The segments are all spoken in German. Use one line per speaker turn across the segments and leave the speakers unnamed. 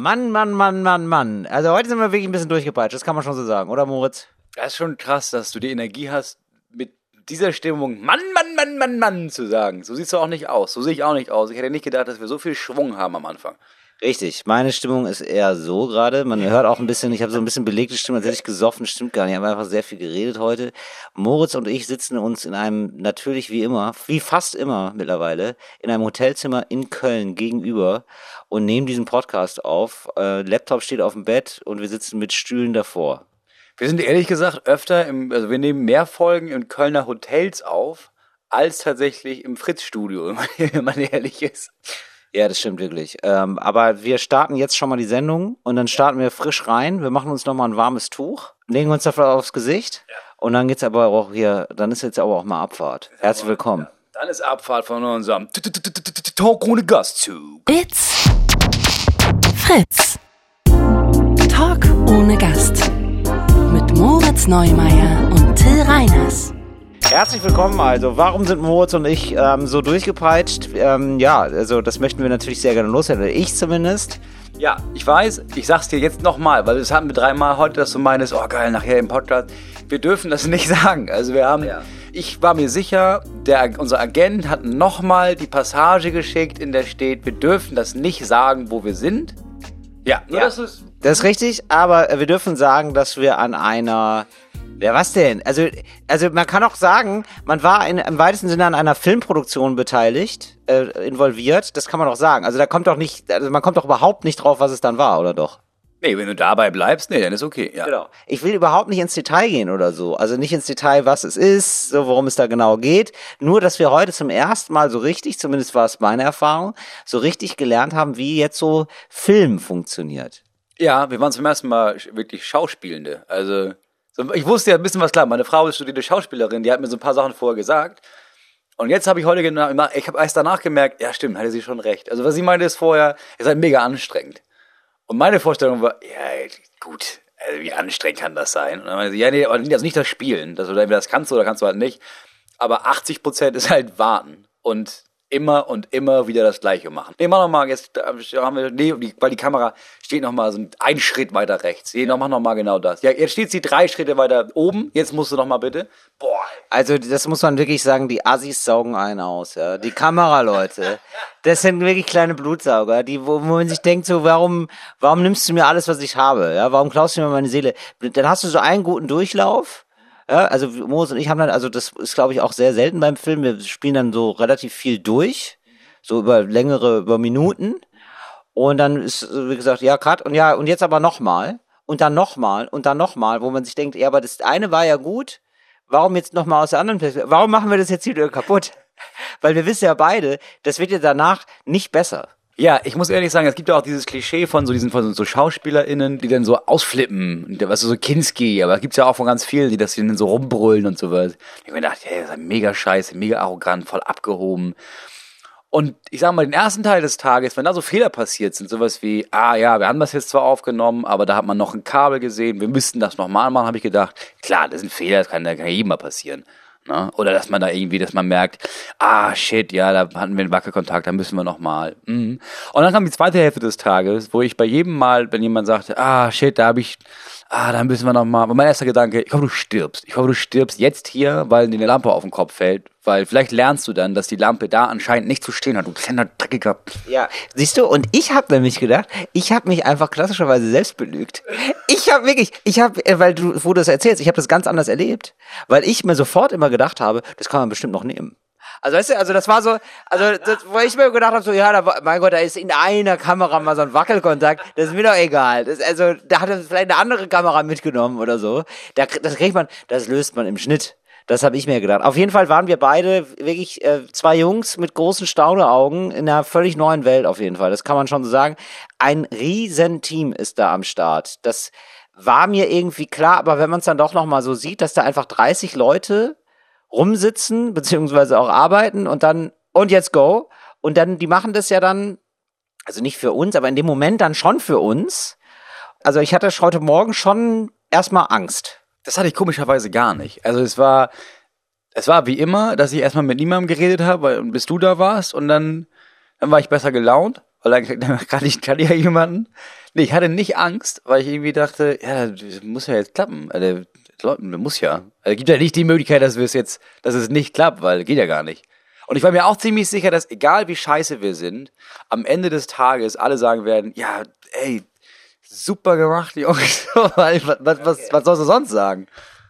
Mann, Mann, Mann, Mann, Mann. Also heute sind wir wirklich ein bisschen durchgepeitscht, das kann man schon so sagen, oder Moritz?
Das ist schon krass, dass du die Energie hast, mit dieser Stimmung Mann, Mann, Mann, Mann, Mann zu sagen. So siehst du auch nicht aus. So sehe ich auch nicht aus. Ich hätte nicht gedacht, dass wir so viel Schwung haben am Anfang.
Richtig, meine Stimmung ist eher so gerade. Man hört auch ein bisschen, ich habe so ein bisschen belegte Stimme, als hätte ich gesoffen, stimmt gar nicht. Ich habe einfach sehr viel geredet heute. Moritz und ich sitzen uns in einem, natürlich wie immer, wie fast immer mittlerweile, in einem Hotelzimmer in Köln gegenüber und nehmen diesen Podcast auf. Äh, Laptop steht auf dem Bett und wir sitzen mit Stühlen davor.
Wir sind ehrlich gesagt öfter im, also wir nehmen mehr Folgen in Kölner Hotels auf, als tatsächlich im Fritz-Studio, wenn man ehrlich ist.
Ja, das stimmt wirklich. Ähm, aber wir starten jetzt schon mal die Sendung und dann starten wir frisch rein. Wir machen uns nochmal ein warmes Tuch, legen uns dafür aufs Gesicht ja. und dann geht's aber auch hier, dann ist jetzt aber auch mal Abfahrt. Herzlich willkommen.
Ja. Dann ist Abfahrt von unserem Talk ohne Gastzug.
It's Fritz. Talk ohne Gast. Mit Moritz Neumeier und Till Reiners.
Herzlich willkommen. Also, warum sind Moritz und ich ähm, so durchgepeitscht? Ähm, ja, also das möchten wir natürlich sehr gerne loswerden. Ich zumindest.
Ja, ich weiß, ich sag's dir jetzt nochmal, weil das hatten wir dreimal heute, dass du meinst, oh geil, nachher im Podcast. Wir dürfen das nicht sagen. Also wir haben, ja. ich war mir sicher, der, unser Agent hat nochmal die Passage geschickt, in der steht, wir dürfen das nicht sagen, wo wir sind.
Ja, ja. Das, ist das ist richtig, aber wir dürfen sagen, dass wir an einer ja, was denn? Also, also man kann auch sagen, man war in, im weitesten Sinne an einer Filmproduktion beteiligt, äh, involviert. Das kann man auch sagen. Also da kommt doch nicht, also man kommt doch überhaupt nicht drauf, was es dann war, oder doch?
Nee, wenn du dabei bleibst, nee, dann ist okay, ja. Genau.
Ich will überhaupt nicht ins Detail gehen oder so. Also nicht ins Detail, was es ist, so worum es da genau geht. Nur, dass wir heute zum ersten Mal so richtig, zumindest war es meine Erfahrung, so richtig gelernt haben, wie jetzt so Film funktioniert.
Ja, wir waren zum ersten Mal wirklich Schauspielende. Also ich wusste ja ein bisschen was klar. Meine Frau ist studierte Schauspielerin, die hat mir so ein paar Sachen vorher gesagt. Und jetzt habe ich heute genau, ich habe erst danach gemerkt, ja stimmt, hatte sie schon recht. Also was sie meinte ist vorher, ist halt mega anstrengend. Und meine Vorstellung war, ja gut, also wie anstrengend kann das sein? Und dann meinte sie, ja nee, also nicht das Spielen, dass du das kannst oder kannst du halt nicht. Aber 80 Prozent ist halt warten. Und immer und immer wieder das Gleiche machen. Nee, mach nochmal, jetzt haben wir, nee, weil die Kamera steht nochmal so ein Schritt weiter rechts. Nee, noch, mach nochmal genau das. Ja, jetzt steht sie drei Schritte weiter oben, jetzt musst du nochmal bitte.
Boah. Also, das muss man wirklich sagen, die Assis saugen einen aus, ja. Die Kameraleute, das sind wirklich kleine Blutsauger, die, wo, wo man sich denkt so, warum, warum nimmst du mir alles, was ich habe, ja? Warum klaust du mir meine Seele? Dann hast du so einen guten Durchlauf, ja, also Moos und ich haben dann, also das ist glaube ich auch sehr selten beim Film. Wir spielen dann so relativ viel durch, so über längere, über Minuten. Und dann ist, wie gesagt, ja, Cut und ja, und jetzt aber nochmal und dann nochmal und dann nochmal, wo man sich denkt, ja, aber das eine war ja gut, warum jetzt nochmal aus der anderen Perspektive? Warum machen wir das jetzt wieder kaputt? Weil wir wissen ja beide, das wird ja danach nicht besser.
Ja, ich muss ehrlich sagen, es gibt ja auch dieses Klischee von so diesen von so SchauspielerInnen, die dann so ausflippen, was so Kinski, aber es gibt's ja auch von ganz vielen, die das dann so rumbrüllen und sowas. Ich mir gedacht, hey, das ist mega scheiße, mega arrogant, voll abgehoben. Und ich sag mal, den ersten Teil des Tages, wenn da so Fehler passiert sind, sowas wie, ah ja, wir haben das jetzt zwar aufgenommen, aber da hat man noch ein Kabel gesehen, wir müssten das nochmal machen, habe ich gedacht, klar, das ist ein Fehler, das kann, kann jedem mal passieren. Ne? Oder dass man da irgendwie, dass man merkt, ah shit, ja, da hatten wir einen Wackelkontakt, da müssen wir nochmal. Mhm. Und dann kam die zweite Hälfte des Tages, wo ich bei jedem Mal, wenn jemand sagte, ah shit, da habe ich, ah, da müssen wir nochmal. mein erster Gedanke, ich hoffe, du stirbst. Ich hoffe, du stirbst jetzt hier, weil dir eine Lampe auf den Kopf fällt. Weil vielleicht lernst du dann, dass die Lampe da anscheinend nicht zu stehen hat. Du kleiner dreckiger.
Ja, siehst du, und ich habe nämlich gedacht, ich habe mich einfach klassischerweise selbst belügt. Ich habe wirklich, ich habe, äh, weil du, wo du das erzählst, ich habe das ganz anders erlebt. Weil ich mir sofort immer gedacht habe, das kann man bestimmt noch nehmen. Also weißt du, also das war so, also das, wo ich mir gedacht habe, so ja, da, mein Gott, da ist in einer Kamera mal so ein Wackelkontakt, das ist mir doch egal. Das, also da hat er vielleicht eine andere Kamera mitgenommen oder so. Da, das kriegt man, das löst man im Schnitt. Das habe ich mir gedacht. Auf jeden Fall waren wir beide wirklich äh, zwei Jungs mit großen Stauneaugen in einer völlig neuen Welt auf jeden Fall. Das kann man schon so sagen. Ein Riesenteam ist da am Start. Das war mir irgendwie klar, aber wenn man es dann doch noch mal so sieht, dass da einfach 30 Leute rumsitzen, beziehungsweise auch arbeiten und dann, und jetzt go. Und dann, die machen das ja dann, also nicht für uns, aber in dem Moment dann schon für uns. Also ich hatte heute Morgen schon erstmal Angst.
Das hatte ich komischerweise gar nicht. Also es war, es war wie immer, dass ich erstmal mit niemandem geredet habe, bis du da warst und dann, dann war ich besser gelaunt. weil dann, dann kann ich, kann ja jemanden. Nee, ich hatte nicht Angst, weil ich irgendwie dachte, ja, das muss ja jetzt klappen. Also, Leute, muss ja. Also, gibt ja nicht die Möglichkeit, dass wir es jetzt, dass es nicht klappt, weil geht ja gar nicht. Und ich war mir auch ziemlich sicher, dass egal wie scheiße wir sind, am Ende des Tages alle sagen werden, ja, ey, super gemacht, Jungs. was, was, was, sollst du sonst sagen?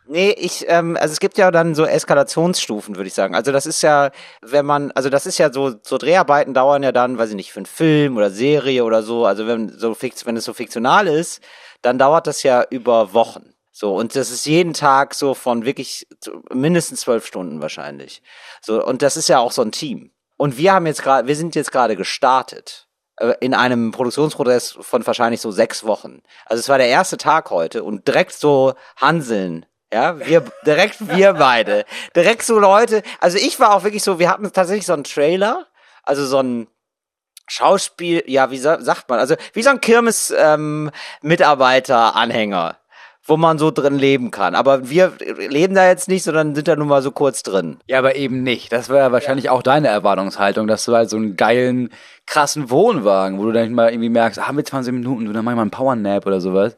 Nee, ich, ähm, also es gibt ja dann so Eskalationsstufen, würde ich sagen. Also das ist ja, wenn man, also das ist ja so, so Dreharbeiten dauern ja dann, weiß ich nicht, für einen Film oder Serie oder so. Also wenn so fix, wenn es so fiktional ist, dann dauert das ja über Wochen. So, und das ist jeden Tag so von wirklich mindestens zwölf Stunden wahrscheinlich. So, und das ist ja auch so ein Team. Und wir haben jetzt gerade, wir sind jetzt gerade gestartet in einem Produktionsprozess von wahrscheinlich so sechs Wochen. Also es war der erste Tag heute und direkt so Hanseln ja, wir, direkt wir beide. Direkt so Leute. Also ich war auch wirklich so, wir hatten tatsächlich so einen Trailer, also so ein Schauspiel, ja, wie sagt man, also wie so ein Kirmes-Mitarbeiter-Anhänger, ähm, wo man so drin leben kann. Aber wir leben da jetzt nicht, sondern sind da nur mal so kurz drin.
Ja, aber eben nicht. Das wäre ja wahrscheinlich ja. auch deine Erwartungshaltung, dass du halt so einen geilen, krassen Wohnwagen, wo du dann mal irgendwie merkst, ah, mit 20 Minuten, du dann mach ich mal einen Powernap oder sowas.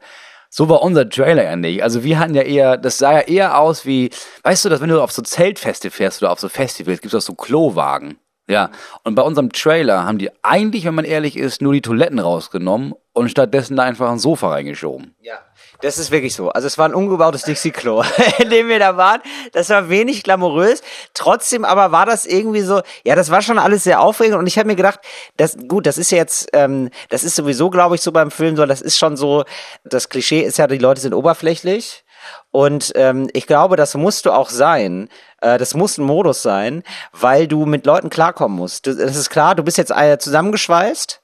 So war unser Trailer ja nicht. Also wir hatten ja eher, das sah ja eher aus wie, weißt du, dass wenn du auf so Zeltfeste fährst oder auf so Festivals, gibt es auch so Klowagen. Ja, und bei unserem Trailer haben die eigentlich, wenn man ehrlich ist, nur die Toiletten rausgenommen und stattdessen da einfach ein Sofa reingeschoben.
Ja. Das ist wirklich so. Also es war ein umgebautes Dixie-Klo, in dem wir da waren. Das war wenig glamourös. Trotzdem aber war das irgendwie so, ja, das war schon alles sehr aufregend und ich habe mir gedacht, das, gut, das ist jetzt, ähm, das ist sowieso, glaube ich, so beim Film so, das ist schon so, das Klischee ist ja, die Leute sind oberflächlich. Und ähm, ich glaube, das musst du auch sein. Äh, das muss ein Modus sein, weil du mit Leuten klarkommen musst. Das ist klar, du bist jetzt äh, zusammengeschweißt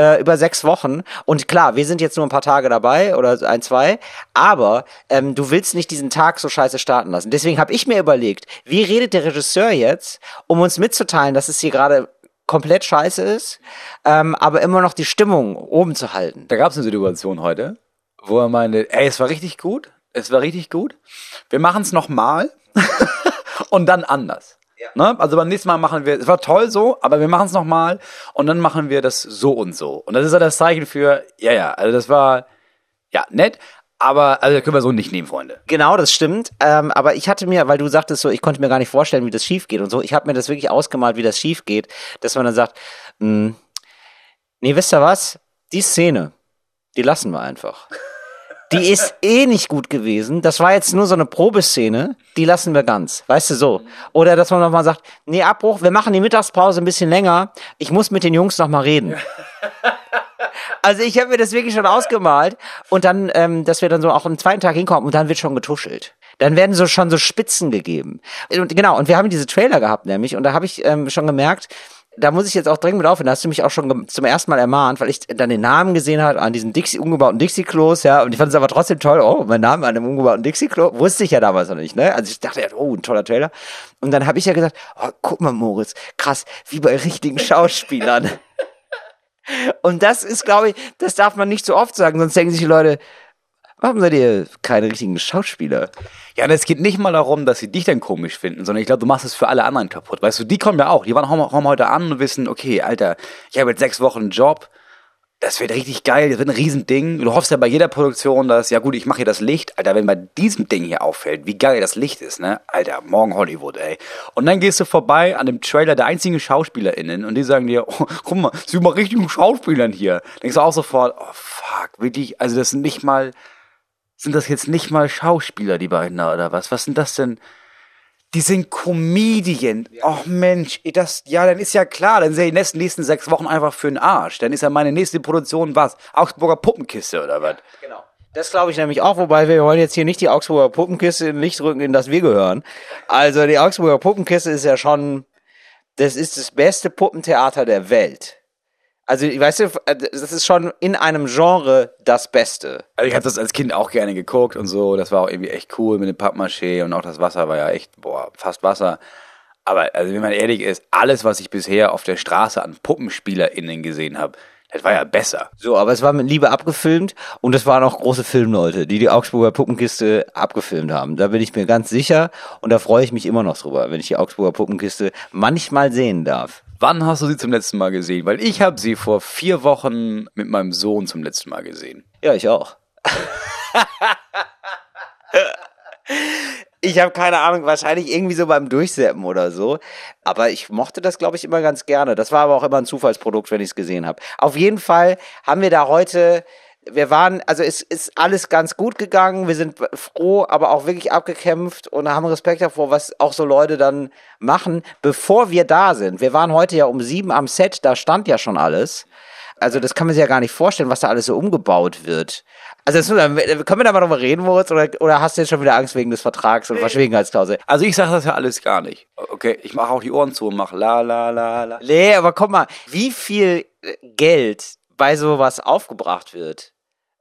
äh, über sechs Wochen. Und klar, wir sind jetzt nur ein paar Tage dabei oder ein, zwei, aber ähm, du willst nicht diesen Tag so scheiße starten lassen. Deswegen habe ich mir überlegt, wie redet der Regisseur jetzt, um uns mitzuteilen, dass es hier gerade komplett scheiße ist, ähm, aber immer noch die Stimmung oben zu halten.
Da gab es eine Situation heute, wo er meinte, ey, es war richtig gut, es war richtig gut. Wir machen es nochmal und dann anders. Ne? Also beim nächsten Mal machen wir, es war toll so, aber wir machen es nochmal und dann machen wir das so und so. Und das ist ja das Zeichen für, ja, ja, also das war, ja, nett, aber also können wir so nicht nehmen, Freunde.
Genau, das stimmt. Ähm, aber ich hatte mir, weil du sagtest so, ich konnte mir gar nicht vorstellen, wie das schief geht und so. Ich habe mir das wirklich ausgemalt, wie das schief geht, dass man dann sagt, mh, hm, nee, wisst ihr was? Die Szene, die lassen wir einfach die ist eh nicht gut gewesen. Das war jetzt nur so eine Probeszene, die lassen wir ganz. Weißt du so? Oder dass man nochmal sagt, nee, Abbruch, wir machen die Mittagspause ein bisschen länger. Ich muss mit den Jungs nochmal reden. Also ich habe mir das wirklich schon ausgemalt und dann, ähm, dass wir dann so auch am zweiten Tag hinkommen und dann wird schon getuschelt. Dann werden so schon so Spitzen gegeben. Und genau, und wir haben diese Trailer gehabt nämlich und da habe ich ähm, schon gemerkt, da muss ich jetzt auch dringend mit aufhören. Da hast du mich auch schon zum ersten Mal ermahnt, weil ich dann den Namen gesehen habe an diesem Dixie, umgebauten Dixie-Klos, ja. Und ich fand es aber trotzdem toll. Oh, mein Name an einem umgebauten Dixie-Klo. Wusste ich ja damals noch nicht, ne? Also ich dachte ja, oh, ein toller Trailer. Und dann habe ich ja gesagt, oh, guck mal, Moritz, krass, wie bei richtigen Schauspielern. Und das ist, glaube ich, das darf man nicht so oft sagen, sonst denken sich die Leute, Warum seid ihr keine richtigen Schauspieler?
Ja, und es geht nicht mal darum, dass sie dich dann komisch finden, sondern ich glaube, du machst es für alle anderen kaputt. Weißt du, die kommen ja auch. Die waren kommen heute an und wissen, okay, Alter, ich habe jetzt sechs Wochen einen Job. Das wird richtig geil, das wird ein Riesending. Du hoffst ja bei jeder Produktion, dass, ja gut, ich mache hier das Licht. Alter, wenn bei diesem Ding hier auffällt, wie geil das Licht ist, ne? Alter, morgen Hollywood, ey. Und dann gehst du vorbei an dem Trailer der einzigen SchauspielerInnen und die sagen dir, oh, guck mal, sind mal richtigen Schauspielern hier. Denkst du auch sofort, oh fuck, wirklich, also das sind nicht mal sind das jetzt nicht mal Schauspieler, die beiden da, oder was? Was sind das denn? Die sind Comedian. Ja. Ach Mensch, das, ja, dann ist ja klar, dann sind die nächsten, nächsten sechs Wochen einfach für den Arsch. Dann ist ja meine nächste Produktion was? Augsburger Puppenkiste oder was? Ja, genau.
Das glaube ich nämlich auch, wobei wir wollen jetzt hier nicht die Augsburger Puppenkiste in Licht rücken, in das wir gehören. Also die Augsburger Puppenkiste ist ja schon, das ist das beste Puppentheater der Welt. Also, weißt du, äh, das ist schon in einem Genre das Beste.
Also ich habe das als Kind auch gerne geguckt und so. Das war auch irgendwie echt cool mit dem Pappmaché und auch das Wasser war ja echt, boah, fast Wasser. Aber also, wenn man ehrlich ist, alles, was ich bisher auf der Straße an PuppenspielerInnen gesehen habe, das war ja besser.
So, aber es war mit Liebe abgefilmt und es waren auch große Filmleute, die die Augsburger Puppenkiste abgefilmt haben. Da bin ich mir ganz sicher und da freue ich mich immer noch drüber, wenn ich die Augsburger Puppenkiste manchmal sehen darf.
Wann hast du sie zum letzten Mal gesehen? Weil ich habe sie vor vier Wochen mit meinem Sohn zum letzten Mal gesehen.
Ja, ich auch. ich habe keine Ahnung, wahrscheinlich irgendwie so beim Durchseppen oder so. Aber ich mochte das, glaube ich, immer ganz gerne. Das war aber auch immer ein Zufallsprodukt, wenn ich es gesehen habe. Auf jeden Fall haben wir da heute wir waren, also es ist alles ganz gut gegangen. Wir sind froh, aber auch wirklich abgekämpft und haben Respekt davor, was auch so Leute dann machen, bevor wir da sind. Wir waren heute ja um sieben am Set, da stand ja schon alles. Also das kann man sich ja gar nicht vorstellen, was da alles so umgebaut wird. Also das, können wir da mal drüber reden, Moritz, oder, oder hast du jetzt schon wieder Angst wegen des Vertrags und Verschwiegenheitsklausel?
Also ich sage das ja alles gar nicht. Okay, ich mache auch die Ohren zu und mache la la la la.
Nee, aber guck mal, wie viel Geld bei sowas aufgebracht wird.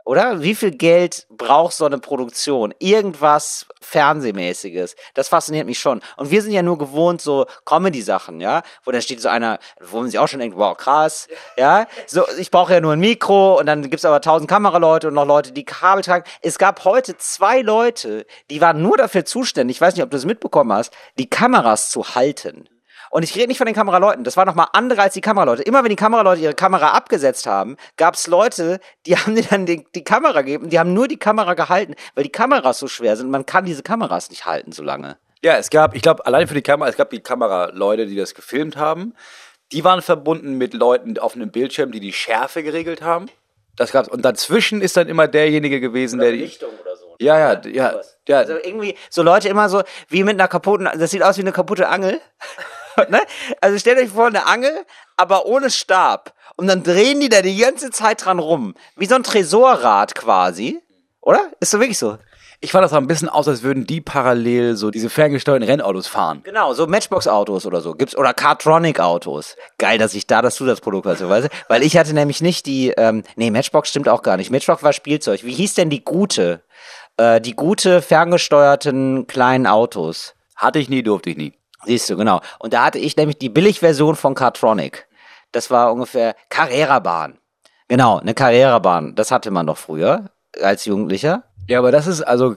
Oder? Wie viel Geld braucht so eine Produktion? Irgendwas Fernsehmäßiges. Das fasziniert mich schon. Und wir sind ja nur gewohnt, so Comedy-Sachen, ja? Wo dann steht so einer, wo man sich auch schon denkt, wow, krass, ja? So, ich brauche ja nur ein Mikro und dann gibt's aber tausend Kameraleute und noch Leute, die Kabel tragen. Es gab heute zwei Leute, die waren nur dafür zuständig, ich weiß nicht, ob du das mitbekommen hast, die Kameras zu halten. Und ich rede nicht von den Kameraleuten. Das war nochmal andere als die Kameraleute. Immer wenn die Kameraleute ihre Kamera abgesetzt haben, gab es Leute, die haben dir dann die, die Kamera gegeben. Die haben nur die Kamera gehalten, weil die Kameras so schwer sind. Man kann diese Kameras nicht halten so lange.
Ja, es gab, ich glaube, allein für die Kamera, es gab die Kameraleute, die das gefilmt haben. Die waren verbunden mit Leuten auf einem Bildschirm, die die Schärfe geregelt haben. Das gab's. Und dazwischen ist dann immer derjenige gewesen,
oder
der die.
Lichtung oder so.
Ja, ja, ja, ja.
Also irgendwie so Leute immer so wie mit einer kaputten, das sieht aus wie eine kaputte Angel. ne? Also stellt euch vor, eine Angel, aber ohne Stab. Und dann drehen die da die ganze Zeit dran rum. Wie so ein Tresorrad quasi. Oder? Ist so wirklich so.
Ich fand das auch ein bisschen aus, als würden die parallel so diese ferngesteuerten Rennautos fahren.
Genau, so Matchbox-Autos oder so gibt's oder Cartronic-Autos. Geil, dass ich da das Zusatzprodukt hatte, weißt du? Weil ich hatte nämlich nicht die, ähm, nee, Matchbox stimmt auch gar nicht. Matchbox war Spielzeug. Wie hieß denn die gute? Äh, die gute ferngesteuerten kleinen Autos.
Hatte ich nie, durfte ich nie.
Siehst du, genau. Und da hatte ich nämlich die Billigversion von Cartronic. Das war ungefähr Carrera-Bahn. Genau, eine Carrera-Bahn. Das hatte man doch früher als Jugendlicher.
Ja, aber das ist, also,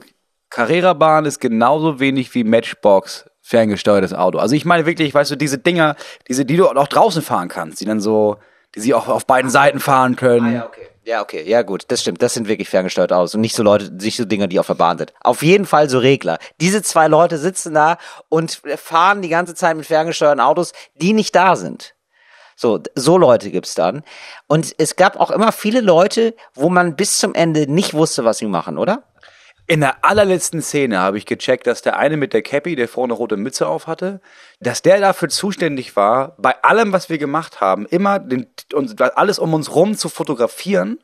Carrera-Bahn ist genauso wenig wie Matchbox ferngesteuertes Auto. Also ich meine wirklich, weißt du, diese Dinger, diese, die du auch draußen fahren kannst, die dann so, die sie auch auf beiden Seiten fahren können.
Ah, okay. Ja, okay, ja gut, das stimmt. Das sind wirklich ferngesteuert aus und nicht so Leute, nicht so Dinger, die auf der Bahn sind. Auf jeden Fall so Regler. Diese zwei Leute sitzen da und fahren die ganze Zeit mit ferngesteuerten Autos, die nicht da sind. So, so Leute gibt's dann. Und es gab auch immer viele Leute, wo man bis zum Ende nicht wusste, was sie machen, oder?
In der allerletzten Szene habe ich gecheckt, dass der eine mit der Cappy, der vorne rote Mütze auf hatte, dass der dafür zuständig war, bei allem, was wir gemacht haben, immer den, uns, alles um uns rum zu fotografieren,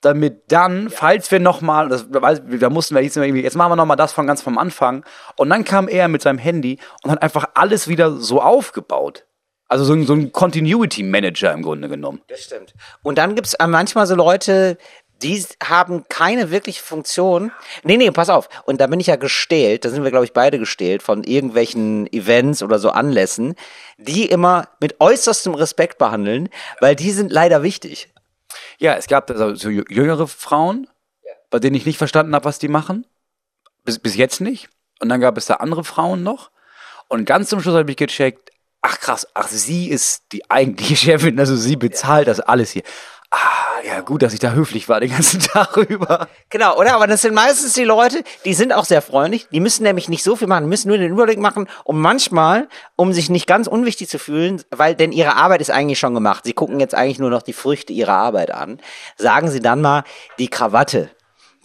damit dann, falls wir nochmal, da mussten wir jetzt, jetzt machen wir nochmal das von ganz vom Anfang, und dann kam er mit seinem Handy und hat einfach alles wieder so aufgebaut. Also so ein, so ein Continuity Manager im Grunde genommen.
Das stimmt. Und dann gibt's manchmal so Leute, die haben keine wirkliche Funktion. Nee, nee, pass auf. Und da bin ich ja gestählt, da sind wir, glaube ich, beide gestählt von irgendwelchen Events oder so Anlässen, die immer mit äußerstem Respekt behandeln, weil die sind leider wichtig.
Ja, es gab also so jüngere Frauen, bei denen ich nicht verstanden habe, was die machen. Bis, bis jetzt nicht. Und dann gab es da andere Frauen noch. Und ganz zum Schluss habe ich gecheckt, ach krass, ach, sie ist die eigentliche Chefin, also sie bezahlt das alles hier. Ah, ja, gut, dass ich da höflich war den ganzen Tag über.
Genau, oder? Aber das sind meistens die Leute, die sind auch sehr freundlich. Die müssen nämlich nicht so viel machen, müssen nur den Überblick machen, um manchmal, um sich nicht ganz unwichtig zu fühlen, weil denn ihre Arbeit ist eigentlich schon gemacht. Sie gucken jetzt eigentlich nur noch die Früchte ihrer Arbeit an. Sagen sie dann mal die Krawatte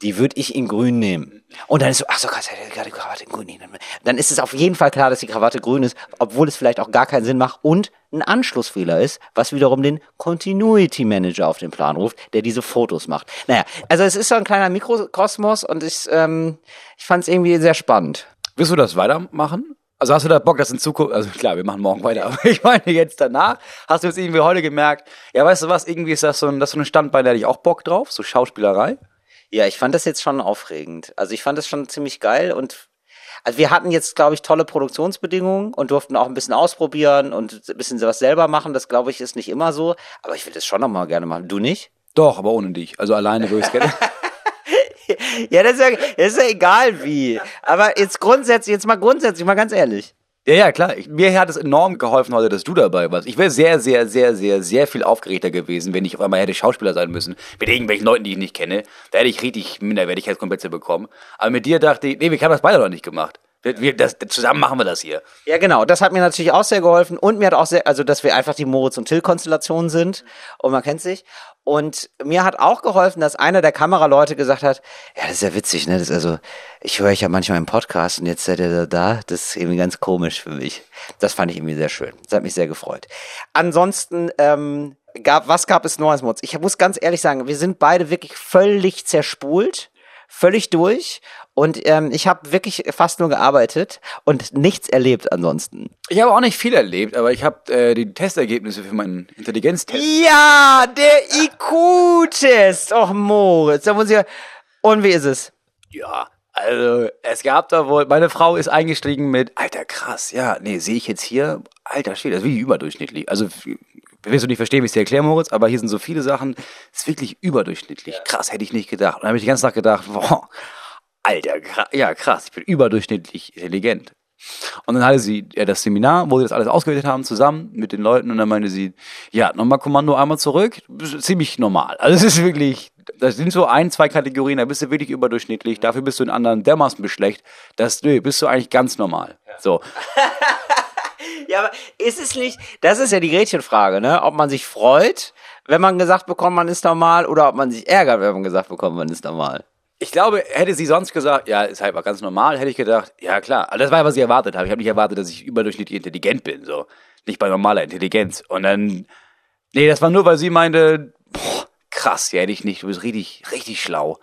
die würde ich in grün nehmen. Und dann ist so, ach so, er gerade die Krawatte in grün nehmen. Dann ist es auf jeden Fall klar, dass die Krawatte grün ist, obwohl es vielleicht auch gar keinen Sinn macht und ein Anschlussfehler ist, was wiederum den Continuity Manager auf den Plan ruft, der diese Fotos macht. Naja, also es ist so ein kleiner Mikrokosmos und ich, ähm, ich fand es irgendwie sehr spannend.
Willst du das weitermachen? Also hast du da Bock, das in Zukunft, also klar, wir machen morgen weiter, aber ich meine jetzt danach, hast du jetzt irgendwie heute gemerkt, ja, weißt du was, irgendwie ist das so ein, das so ein Standbein, da hätte ich auch Bock drauf, so Schauspielerei?
Ja, ich fand das jetzt schon aufregend. Also ich fand das schon ziemlich geil und also wir hatten jetzt, glaube ich, tolle Produktionsbedingungen und durften auch ein bisschen ausprobieren und ein bisschen was selber machen. Das, glaube ich, ist nicht immer so. Aber ich will das schon noch mal gerne machen. Du nicht?
Doch, aber ohne dich. Also alleine würde ich es gerne.
ja, das ist ja, das ist ja egal wie. Aber jetzt grundsätzlich, jetzt mal grundsätzlich, mal ganz ehrlich.
Ja, ja, klar. Ich, mir hat es enorm geholfen heute, dass du dabei warst. Ich wäre sehr, sehr, sehr, sehr, sehr viel aufgeregter gewesen, wenn ich auf einmal hätte Schauspieler sein müssen. Mit irgendwelchen Leuten, die ich nicht kenne. Da hätte ich richtig Minderwertigkeitskomplexe bekommen. Aber mit dir dachte ich, nee, wir haben das beide noch nicht gemacht. Wir, wir, das, zusammen machen wir das hier.
Ja, genau. Das hat mir natürlich auch sehr geholfen. Und mir hat auch sehr, also, dass wir einfach die Moritz und Till-Konstellation sind. Und man kennt sich. Und mir hat auch geholfen, dass einer der Kameraleute gesagt hat, ja, das ist ja witzig, ne? Das ist also, ich höre euch ja manchmal im Podcast und jetzt seid ihr da. Das ist irgendwie ganz komisch für mich. Das fand ich irgendwie sehr schön. Das hat mich sehr gefreut. Ansonsten, ähm, gab, was gab es Neues, Moritz? Ich muss ganz ehrlich sagen, wir sind beide wirklich völlig zerspult, völlig durch. Und ähm, ich habe wirklich fast nur gearbeitet und nichts erlebt ansonsten.
Ich habe auch nicht viel erlebt, aber ich habe äh, die Testergebnisse für meinen Intelligenztest.
Ja, der IQ-Test. Och, Moritz, da muss ich ja. Und wie ist es?
Ja, also es gab da wohl, meine Frau ist eingestiegen mit, alter krass, ja, nee, sehe ich jetzt hier, alter Schwede, das ist wirklich überdurchschnittlich. Also wirst du nicht verstehen, wie ich es dir erkläre, Moritz, aber hier sind so viele Sachen, das ist wirklich überdurchschnittlich. Krass, hätte ich nicht gedacht. Und dann habe ich die ganze Tag gedacht, boah, alter, ja krass, ich bin überdurchschnittlich intelligent. Und dann hatte sie ja, das Seminar, wo sie das alles ausgewertet haben, zusammen mit den Leuten. Und dann meinte sie, ja, nochmal Kommando einmal zurück. Ziemlich normal. Also es ist wirklich, das sind so ein, zwei Kategorien, da bist du wirklich überdurchschnittlich. Dafür bist du in anderen dermaßen beschlecht. Das, nö, bist du eigentlich ganz normal. So.
Ja, aber ist es nicht, das ist ja die Gretchenfrage, ne? Ob man sich freut, wenn man gesagt bekommt, man ist normal, oder ob man sich ärgert, wenn man gesagt bekommt, man ist normal.
Ich glaube, hätte sie sonst gesagt, ja, ist halt mal ganz normal, hätte ich gedacht, ja klar. Aber das war, was ich erwartet habe. Ich habe nicht erwartet, dass ich überdurchschnittlich intelligent bin, so. Nicht bei normaler Intelligenz. Und dann, nee, das war nur, weil sie meinte, boah, krass, ja, hätte ich nicht, du bist richtig, richtig schlau.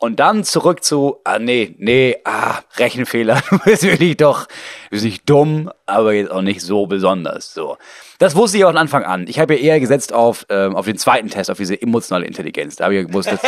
Und dann zurück zu, ah, nee, nee, ah, Rechenfehler, du bist wirklich doch, du bist nicht dumm, aber jetzt auch nicht so besonders, so. Das wusste ich auch von Anfang an. Ich habe ja eher gesetzt auf, ähm, auf den zweiten Test, auf diese emotionale Intelligenz. Da habe ich ja gewusst, das,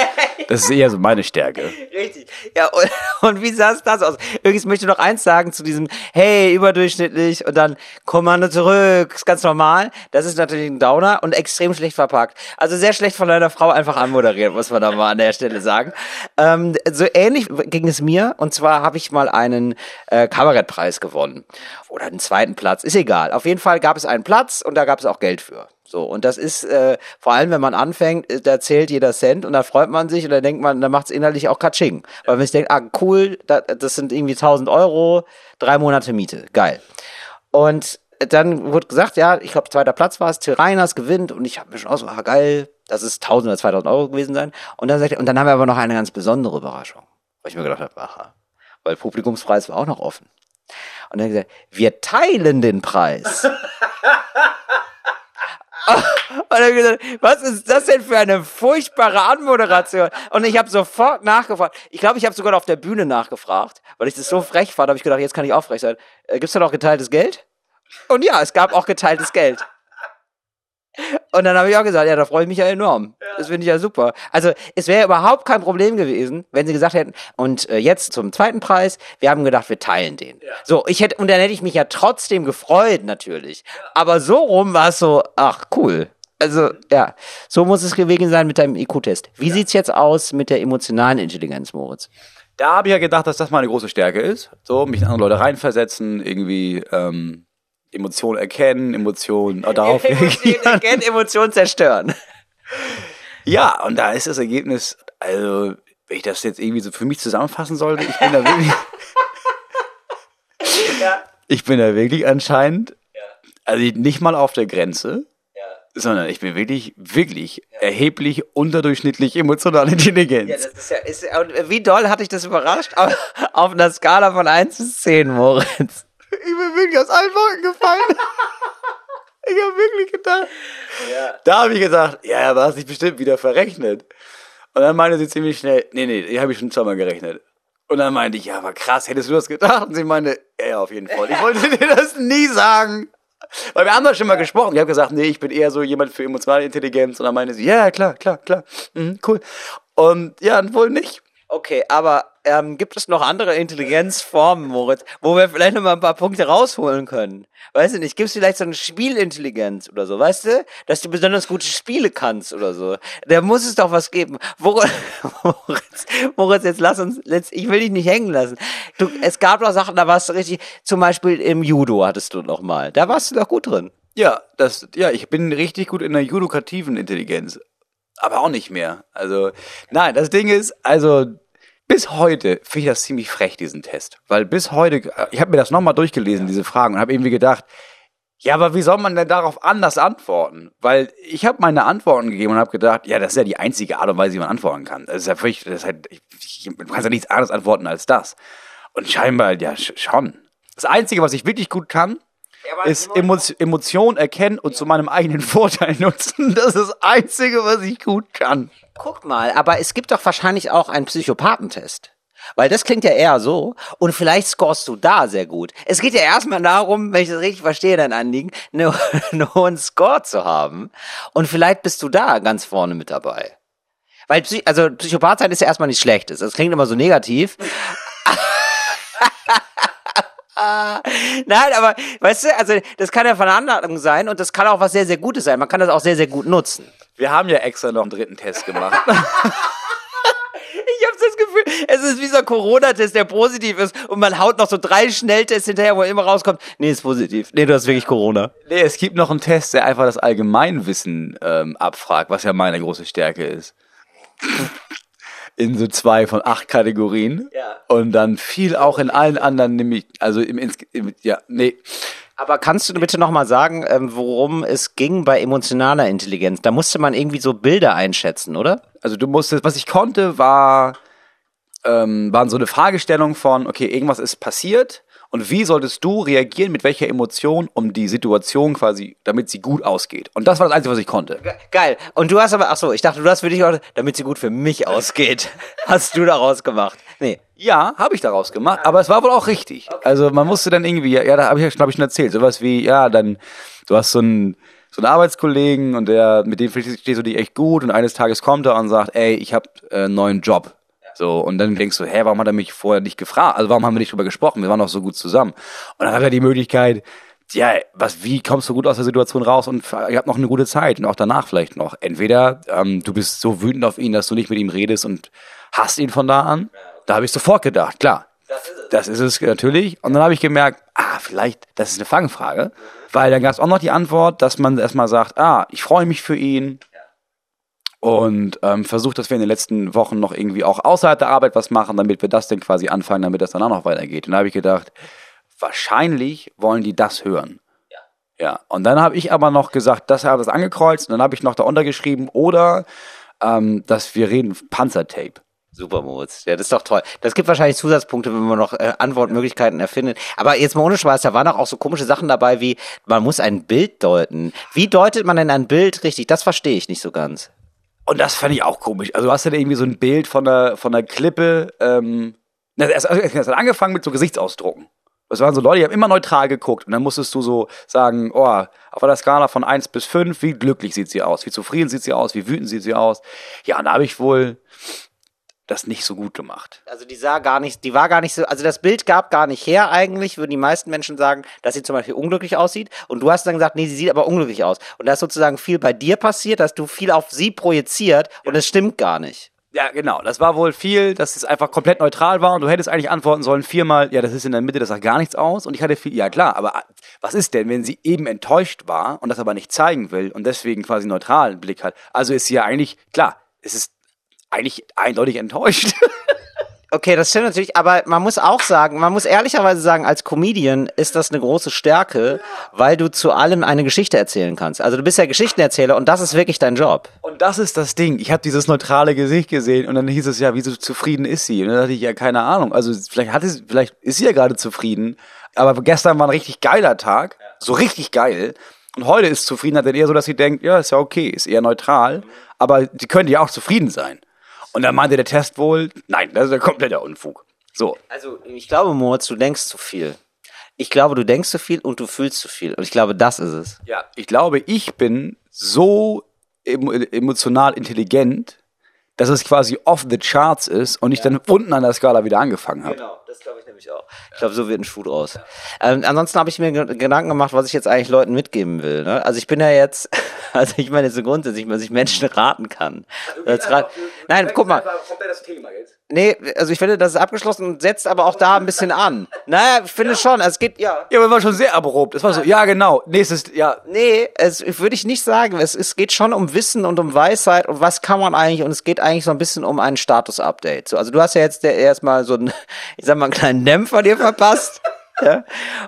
das ist eher so meine Stärke.
Richtig. Ja, und, und wie sah es das aus? Übrigens möchte ich noch eins sagen zu diesem, hey, überdurchschnittlich und dann Kommando zurück, ist ganz normal. Das ist natürlich ein Downer und extrem schlecht verpackt. Also sehr schlecht von deiner Frau einfach anmoderiert, muss man da mal an der Stelle sagen. Ähm, so ähnlich ging es mir und zwar habe ich mal einen äh, Kabarettpreis gewonnen. Oder einen zweiten Platz, ist egal. Auf jeden Fall gab es einen Platz und da gab es auch Geld für. So, und das ist, äh, vor allem wenn man anfängt, äh, da zählt jeder Cent und da freut man sich und da denkt man, da macht es innerlich auch Katsching. Weil man sich denkt, ah, cool, da, das sind irgendwie 1000 Euro, drei Monate Miete, geil. Und dann wurde gesagt, ja, ich glaube, zweiter Platz war es, Till Reiners gewinnt und ich habe mir schon auch so, ah, geil, das ist 1000 oder 2000 Euro gewesen sein. Und dann sagt er, und dann haben wir aber noch eine ganz besondere Überraschung. Weil ich mir gedacht habe, aha, weil Publikumspreis war auch noch offen. Und dann hat er gesagt, wir teilen den Preis. Und dann gesagt, was ist das denn für eine furchtbare Anmoderation? Und ich habe sofort nachgefragt. Ich glaube, ich habe sogar auf der Bühne nachgefragt, weil ich das so frech fand. habe ich gedacht, jetzt kann ich auch frech sein. Äh, gibt's da noch geteiltes Geld? Und ja, es gab auch geteiltes Geld. Und dann habe ich auch gesagt, ja, da freue ich mich ja enorm. Das finde ich ja super. Also es wäre überhaupt kein Problem gewesen, wenn sie gesagt hätten, und äh, jetzt zum zweiten Preis, wir haben gedacht, wir teilen den. So, ich hätte, und dann hätte ich mich ja trotzdem gefreut, natürlich. Aber so rum war es so, ach, cool. Also, ja, so muss es gewesen sein mit deinem IQ-Test. Wie sieht's jetzt aus mit der emotionalen Intelligenz, Moritz?
Da habe ich ja gedacht, dass das meine große Stärke ist. So, mich in andere Leute reinversetzen, irgendwie ähm, Emotionen erkennen, Emotionen äh, darauf
Emotionen erkennen, Emotionen zerstören.
Ja, und da ist das Ergebnis, also, wenn ich das jetzt irgendwie so für mich zusammenfassen sollte, ich bin da wirklich.
Ja.
Ich bin da wirklich anscheinend, also nicht mal auf der Grenze, sondern ich bin wirklich, wirklich erheblich unterdurchschnittlich emotional intelligent.
Ja, das ist ja, ist, wie doll hat dich das überrascht? Auf, auf einer Skala von 1 bis 10, Moritz.
Ich bin wirklich aus allen Wolken gefallen. ich habe wirklich gedacht. Da habe ich gesagt, ja, aber hast dich bestimmt wieder verrechnet. Und dann meinte sie ziemlich schnell, nee, nee, die habe ich schon zweimal gerechnet. Und dann meinte ich, ja, aber krass, hättest du das gedacht? Und sie meinte, ja, ja, auf jeden Fall. Ich wollte dir das nie sagen. Weil wir haben da schon mal gesprochen. Ich habe gesagt, nee, ich bin eher so jemand für emotionale Intelligenz. Und dann meinte sie, ja, ja, klar, klar, klar. Mhm, cool. Und ja, wohl nicht.
Okay, aber ähm, gibt es noch andere Intelligenzformen, Moritz, wo wir vielleicht noch mal ein paar Punkte rausholen können? Weißt du nicht, gibt es vielleicht so eine Spielintelligenz oder so, weißt du? Dass du besonders gute Spiele kannst oder so. Da muss es doch was geben. Moritz, Moritz, Moritz jetzt lass uns, let's, ich will dich nicht hängen lassen. Du, es gab doch Sachen, da warst du richtig, zum Beispiel im Judo hattest du noch mal. Da warst du doch gut drin.
Ja, das, ja, ich bin richtig gut in der judokativen Intelligenz. Aber auch nicht mehr. Also, nein, das Ding ist, also, bis heute finde ich das ziemlich frech, diesen Test. Weil bis heute, ich habe mir das nochmal durchgelesen, diese Fragen, und habe irgendwie gedacht, ja, aber wie soll man denn darauf anders antworten? Weil ich habe meine Antworten gegeben und habe gedacht, ja, das ist ja die einzige Art und Weise, wie man antworten kann. Das ist ja völlig, das ist halt, ich, ich, du kannst ja nichts anderes antworten als das. Und scheinbar, ja, sch- schon. Das Einzige, was ich wirklich gut kann, ist Emo Emotionen erkennen und zu meinem eigenen Vorteil nutzen. Das ist das Einzige, was ich gut kann.
Guck mal, aber es gibt doch wahrscheinlich auch einen Psychopathentest. Weil das klingt ja eher so. Und vielleicht scorest du da sehr gut. Es geht ja erstmal darum, wenn ich das richtig verstehe, dein Anliegen, eine- einen hohen Score zu haben. Und vielleicht bist du da ganz vorne mit dabei. Weil, Psy also Psychopath sein ist ja erstmal nichts Schlechtes. Das klingt immer so negativ. Nein, aber weißt du, also das kann ja Veranlagung sein und das kann auch was sehr, sehr Gutes sein. Man kann das auch sehr, sehr gut nutzen.
Wir haben ja extra noch einen dritten Test gemacht.
Ich habe das Gefühl, es ist wie so ein Corona-Test, der positiv ist und man haut noch so drei Schnelltests hinterher, wo immer rauskommt, nee, ist positiv. Nee, du hast wirklich Corona.
nee, es gibt noch einen Test, der einfach das Allgemeinwissen ähm, abfragt, was ja meine große Stärke ist. In so zwei von acht Kategorien.
Ja.
Und dann viel auch in allen anderen, nämlich, also im, im ja, nee.
Aber kannst du bitte nochmal sagen, ähm, worum es ging bei emotionaler Intelligenz? Da musste man irgendwie so Bilder einschätzen, oder?
Also du musstest, was ich konnte, war, ähm, waren so eine Fragestellung von, okay, irgendwas ist passiert und wie solltest du reagieren, mit welcher Emotion, um die Situation quasi, damit sie gut ausgeht. Und das war das Einzige, was ich konnte.
Ge- Geil. Und du hast aber, ach so, ich dachte, du hast für dich auch, damit sie gut für mich ausgeht. Hast du daraus gemacht? Nee.
Ja, habe ich daraus gemacht, aber es war wohl auch richtig. Also man musste dann irgendwie, ja, da habe ich ja, glaube ich, schon erzählt, sowas wie, ja, dann, du hast so einen, so einen Arbeitskollegen und der, mit dem verstehst du dich echt gut und eines Tages kommt er und sagt, ey, ich habe äh, einen neuen Job. So, und dann denkst du, hä, warum hat er mich vorher nicht gefragt? Also warum haben wir nicht drüber gesprochen? Wir waren doch so gut zusammen. Und dann hat er die Möglichkeit, ja, was, wie kommst du gut aus der Situation raus und ihr habt noch eine gute Zeit und auch danach vielleicht noch. Entweder ähm, du bist so wütend auf ihn, dass du nicht mit ihm redest und hasst ihn von da an. Da habe ich sofort gedacht, klar. Das ist es natürlich. Und dann habe ich gemerkt, ah, vielleicht, das ist eine Fangfrage. Weil dann gab es auch noch die Antwort, dass man erstmal sagt, ah, ich freue mich für ihn. Und ähm, versucht, dass wir in den letzten Wochen noch irgendwie auch außerhalb der Arbeit was machen, damit wir das dann quasi anfangen, damit das dann auch noch weitergeht. Und da habe ich gedacht, wahrscheinlich wollen die das hören. Ja, und dann habe ich aber noch gesagt, das habe ich angekreuzt und dann habe ich noch da untergeschrieben oder ähm, dass wir reden Panzertape.
Super, Moritz. Ja, das ist doch toll. Das gibt wahrscheinlich Zusatzpunkte, wenn man noch äh, Antwortmöglichkeiten erfindet. Aber jetzt mal ohne Spaß, da waren auch, auch so komische Sachen dabei, wie man muss ein Bild deuten. Wie deutet man denn ein Bild richtig? Das verstehe ich nicht so ganz.
Und das fand ich auch komisch. Also du hast ja irgendwie so ein Bild von der, von der Klippe. Ähm, es, es hat angefangen mit so Gesichtsausdrucken. Das waren so Leute, die haben immer neutral geguckt. Und dann musstest du so sagen, oh, auf einer Skala von 1 bis 5, wie glücklich sieht sie aus? Wie zufrieden sieht sie aus? Wie wütend sieht sie aus? Ja, und da habe ich wohl das nicht so gut gemacht.
Also die sah gar nicht, die war gar nicht so, also das Bild gab gar nicht her eigentlich, würden die meisten Menschen sagen, dass sie zum Beispiel unglücklich aussieht. Und du hast dann gesagt, nee, sie sieht aber unglücklich aus. Und da ist sozusagen viel bei dir passiert, dass du viel auf sie projiziert und es stimmt gar nicht.
Ja, genau. Das war wohl viel, dass es einfach komplett neutral war und du hättest eigentlich antworten sollen viermal, ja, das ist in der Mitte, das sagt gar nichts aus. Und ich hatte viel, ja klar, aber was ist denn, wenn sie eben enttäuscht war und das aber nicht zeigen will und deswegen quasi neutralen Blick hat? Also ist sie ja eigentlich, klar, es ist eigentlich eindeutig enttäuscht.
Okay, das stimmt natürlich, aber man muss auch sagen, man muss ehrlicherweise sagen, als Comedian ist das eine große Stärke, weil du zu allem eine Geschichte erzählen kannst. Also du bist ja Geschichtenerzähler und das ist wirklich dein Job.
Und das ist das Ding. Ich habe dieses neutrale Gesicht gesehen und dann hieß es ja, wie so zufrieden ist sie? Und dann dachte ich, ja, keine Ahnung. Also vielleicht hat sie, vielleicht ist sie ja gerade zufrieden. Aber gestern war ein richtig geiler Tag. So richtig geil. Und heute ist Zufriedenheit dann eher so, dass sie denkt, ja, ist ja okay, ist eher neutral. Aber sie könnte ja auch zufrieden sein. Und dann meinte der Test wohl, nein, das ist ein kompletter Unfug. So.
Also ich glaube, Moritz, du denkst zu viel. Ich glaube, du denkst zu viel und du fühlst zu viel. Und ich glaube, das ist es.
Ja, ich glaube, ich bin so emo emotional intelligent, dass es quasi off the charts ist und ich dann unten an der Skala wieder angefangen habe.
Genau, das glaube ich nämlich auch. Ich glaube, so wird ein Schuh draus. Ähm, ansonsten habe ich mir ge- Gedanken gemacht, was ich jetzt eigentlich Leuten mitgeben will. Ne? Also ich bin ja jetzt, also ich meine so grundsätzlich, dass ich Menschen raten kann. Als Rat- Nein, guck mal.
Kommt das Thema jetzt?
Nee, also ich finde, das ist abgeschlossen und setzt aber auch da ein bisschen an. Naja, ich finde schon, also es geht, ja.
Ja, aber war schon sehr abrupt. Es war so, ja genau, nächstes, ja,
Nee, es würde ich nicht sagen. Es, es geht schon um Wissen und um Weisheit und was kann man eigentlich und es geht eigentlich so ein bisschen um ein Status-Update. So, also du hast ja jetzt erstmal so einen, ich sag mal, einen kleinen Dämpfer dir verpasst. Ja.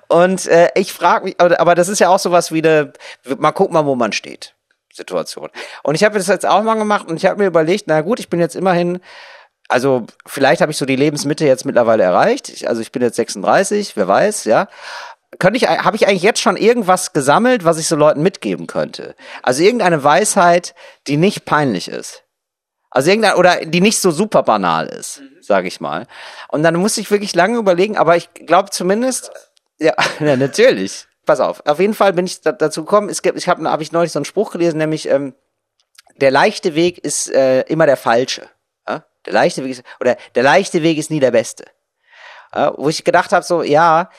Und äh, ich frage mich, aber, aber das ist ja auch sowas wie eine, mal gucken mal, wo man steht. Situation. Und ich habe das jetzt auch mal gemacht und ich habe mir überlegt, na gut, ich bin jetzt immerhin, also vielleicht habe ich so die Lebensmitte jetzt mittlerweile erreicht. Ich, also ich bin jetzt 36, wer weiß, ja. Könnte ich, habe ich eigentlich jetzt schon irgendwas gesammelt, was ich so Leuten mitgeben könnte? Also irgendeine Weisheit, die nicht peinlich ist. Also irgendeine, oder die nicht so super banal ist, sage ich mal. Und dann musste ich wirklich lange überlegen, aber ich glaube zumindest, ja, ja, natürlich. Pass auf, auf jeden Fall bin ich da, dazu gekommen. Es gibt, ich habe hab ich neulich so einen Spruch gelesen, nämlich ähm, der leichte Weg ist äh, immer der falsche. Der leichte Weg ist, oder der leichte Weg ist nie der beste. Ja? Wo ich gedacht habe, so, ja,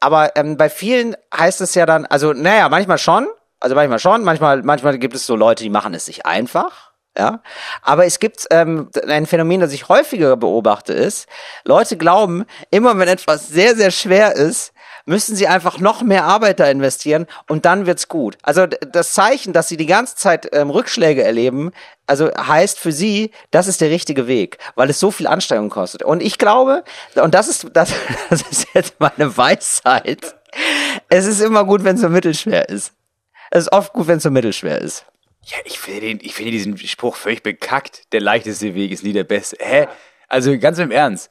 aber ähm, bei vielen heißt es ja dann, also naja, manchmal schon, also manchmal schon, manchmal, manchmal gibt es so Leute, die machen es sich einfach. Ja, aber es gibt ähm, ein Phänomen, das ich häufiger beobachte, ist, Leute glauben, immer wenn etwas sehr, sehr schwer ist, müssen sie einfach noch mehr Arbeit da investieren und dann wird's gut. Also das Zeichen, dass sie die ganze Zeit ähm, Rückschläge erleben, also heißt für sie, das ist der richtige Weg, weil es so viel Anstrengung kostet. Und ich glaube, und das ist, das, das ist jetzt meine Weisheit, es ist immer gut, wenn es so mittelschwer ist. Es ist oft gut, wenn es so mittelschwer ist.
Ja, ich finde den, ich finde diesen Spruch völlig bekackt. Der leichteste Weg ist nie der beste. Hä? Also ganz im Ernst.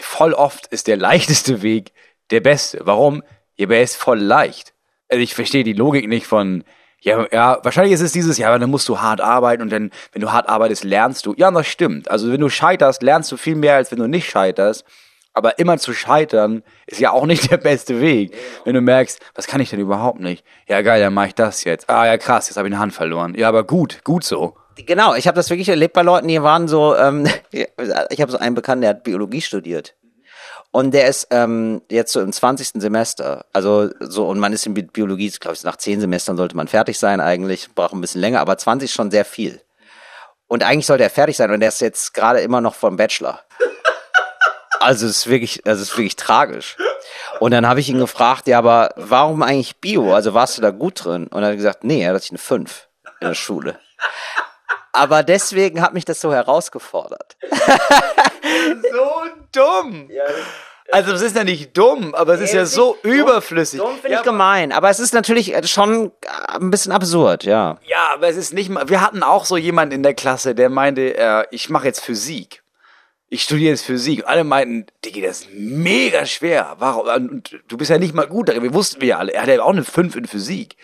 Voll oft ist der leichteste Weg der beste. Warum? Ja, aber er ist voll leicht. Also ich verstehe die Logik nicht von, ja, ja, wahrscheinlich ist es dieses, ja, aber dann musst du hart arbeiten und dann, wenn du hart arbeitest, lernst du. Ja, das stimmt. Also wenn du scheiterst, lernst du viel mehr, als wenn du nicht scheiterst. Aber immer zu scheitern ist ja auch nicht der beste Weg. Wenn du merkst, was kann ich denn überhaupt nicht? Ja, geil, dann mache ich das jetzt. Ah, ja, krass, jetzt habe ich eine Hand verloren. Ja, aber gut, gut so.
Genau, ich habe das wirklich erlebt bei Leuten, die waren so, ähm, ich habe so einen Bekannten, der hat Biologie studiert. Und der ist ähm, jetzt so im 20. Semester. Also so, und man ist in Bi- Biologie, glaube ich, nach 10 Semestern sollte man fertig sein eigentlich, braucht ein bisschen länger, aber 20 ist schon sehr viel. Und eigentlich sollte er fertig sein und der ist jetzt gerade immer noch vom Bachelor. Also es ist wirklich, also es ist wirklich tragisch. Und dann habe ich ihn gefragt, ja, aber warum eigentlich Bio? Also warst du da gut drin? Und er hat gesagt, nee, er hat sich eine 5 in der Schule. Aber deswegen hat mich das so herausgefordert.
So dumm. Also es ist ja nicht dumm, aber es ist ja so überflüssig.
Finde ich gemein. Aber es ist natürlich äh, schon äh, ein bisschen absurd, ja.
Ja, aber es ist nicht mal. Wir hatten auch so jemanden in der Klasse, der meinte, äh, ich mache jetzt Physik. Ich studiere jetzt Physik. Und alle meinten, Digi, das ist mega schwer. Warum? Und du bist ja nicht mal gut darin. Wir wussten wir ja alle. Er hatte ja auch eine 5 in Physik.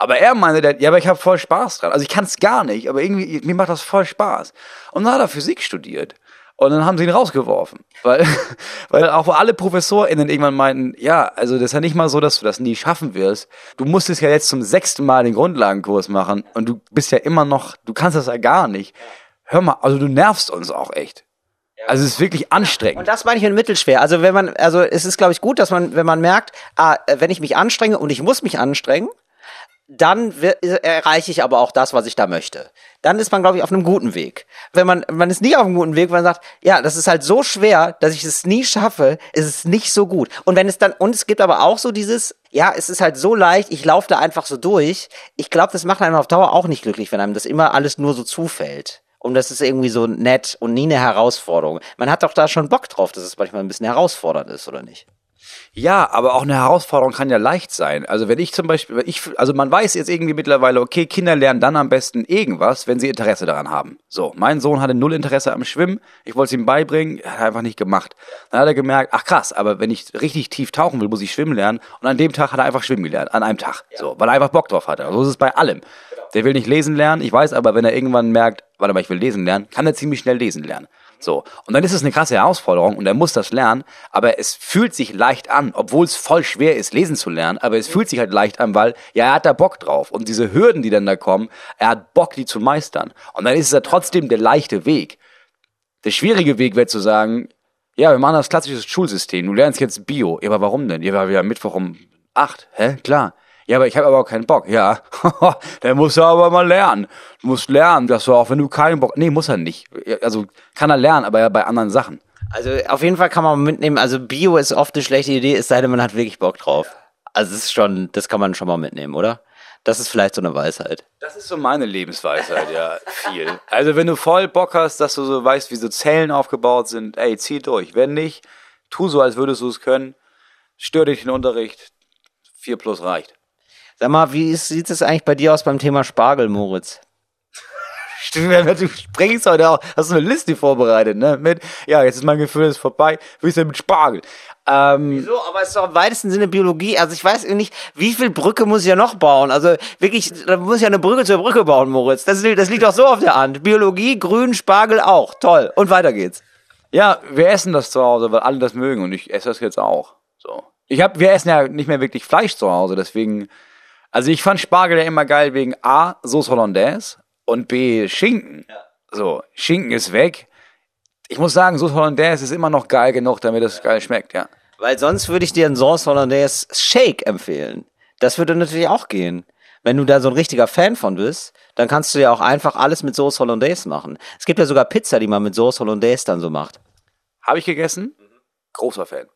Aber er meinte, der, ja, aber ich habe voll Spaß dran. Also ich kann es gar nicht, aber irgendwie, mir macht das voll Spaß. Und dann hat er Physik studiert. Und dann haben sie ihn rausgeworfen. Weil, weil auch alle ProfessorInnen irgendwann meinten, ja, also das ist ja nicht mal so, dass du das nie schaffen wirst. Du musstest ja jetzt zum sechsten Mal den Grundlagenkurs machen und du bist ja immer noch, du kannst das ja gar nicht. Hör mal, also du nervst uns auch echt. Also es ist wirklich anstrengend.
Und das meine ich mit mittelschwer. Also wenn man, also es ist, glaube ich, gut, dass man, wenn man merkt, ah, wenn ich mich anstrenge und ich muss mich anstrengen, dann erreiche ich aber auch das, was ich da möchte. Dann ist man, glaube ich, auf einem guten Weg. Wenn man, man ist nie auf einem guten Weg, wenn man sagt, ja, das ist halt so schwer, dass ich es nie schaffe, ist es nicht so gut. Und wenn es dann, und es gibt aber auch so dieses, ja, es ist halt so leicht, ich laufe da einfach so durch. Ich glaube, das macht einem auf Dauer auch nicht glücklich, wenn einem das immer alles nur so zufällt. Und das ist irgendwie so nett und nie eine Herausforderung. Man hat doch da schon Bock drauf, dass es manchmal ein bisschen herausfordernd ist, oder nicht?
Ja, aber auch eine Herausforderung kann ja leicht sein. Also wenn ich zum Beispiel, ich, also man weiß jetzt irgendwie mittlerweile, okay, Kinder lernen dann am besten irgendwas, wenn sie Interesse daran haben. So, mein Sohn hatte null Interesse am Schwimmen, ich wollte es ihm beibringen, hat er einfach nicht gemacht. Dann hat er gemerkt, ach krass, aber wenn ich richtig tief tauchen will, muss ich schwimmen lernen. Und an dem Tag hat er einfach schwimmen gelernt, an einem Tag. So, weil er einfach Bock drauf hatte. So ist es bei allem. Der will nicht lesen lernen, ich weiß aber, wenn er irgendwann merkt, warte mal, ich will lesen lernen, kann er ziemlich schnell lesen lernen. So. Und dann ist es eine krasse Herausforderung und er muss das lernen, aber es fühlt sich leicht an, obwohl es voll schwer ist, lesen zu lernen, aber es fühlt sich halt leicht an, weil, ja, er hat da Bock drauf. Und diese Hürden, die dann da kommen, er hat Bock, die zu meistern. Und dann ist es ja trotzdem der leichte Weg. Der schwierige Weg wäre zu sagen, ja, wir machen das klassische Schulsystem. Du lernst jetzt Bio. Ja, aber warum denn? Ja, weil wir am Mittwoch um acht. Hä? Klar. Ja, aber ich habe aber auch keinen Bock. Ja, der muss ja aber mal lernen. Du musst lernen, dass du auch, wenn du keinen Bock... Nee, muss er nicht. Also kann er lernen, aber ja bei anderen Sachen.
Also auf jeden Fall kann man mitnehmen, also Bio ist oft eine schlechte Idee, es sei denn, man hat wirklich Bock drauf. Also es ist schon, das kann man schon mal mitnehmen, oder? Das ist vielleicht so eine Weisheit.
Das ist so meine Lebensweisheit, ja, viel. Also wenn du voll Bock hast, dass du so weißt, wie so Zellen aufgebaut sind, ey, zieh durch. Wenn nicht, tu so, als würdest du es können. Stör dich den Unterricht. 4 plus reicht.
Sag mal, wie ist, sieht es eigentlich bei dir aus beim Thema Spargel, Moritz?
Du springst heute auch, hast du eine Liste vorbereitet, ne? Mit, ja, jetzt ist mein Gefühl ist vorbei, wie ist denn mit Spargel? Ähm,
Wieso? Aber es ist doch im weitesten Sinne Biologie. Also ich weiß nicht, wie viel Brücke muss ich ja noch bauen? Also wirklich, da muss ich ja eine Brücke zur Brücke bauen, Moritz. Das, das liegt doch so auf der Hand. Biologie, Grün, Spargel auch. Toll. Und weiter geht's.
Ja, wir essen das zu Hause, weil alle das mögen und ich esse das jetzt auch. So. Ich hab, wir essen ja nicht mehr wirklich Fleisch zu Hause, deswegen, also ich fand Spargel ja immer geil wegen A, Sauce Hollandaise und B, Schinken. Ja. So, Schinken ist weg. Ich muss sagen, Sauce Hollandaise ist immer noch geil genug, damit es geil schmeckt, ja.
Weil sonst würde ich dir einen Sauce Hollandaise Shake empfehlen. Das würde natürlich auch gehen. Wenn du da so ein richtiger Fan von bist, dann kannst du ja auch einfach alles mit Sauce Hollandaise machen. Es gibt ja sogar Pizza, die man mit Sauce Hollandaise dann so macht.
Habe ich gegessen? Großer Fan.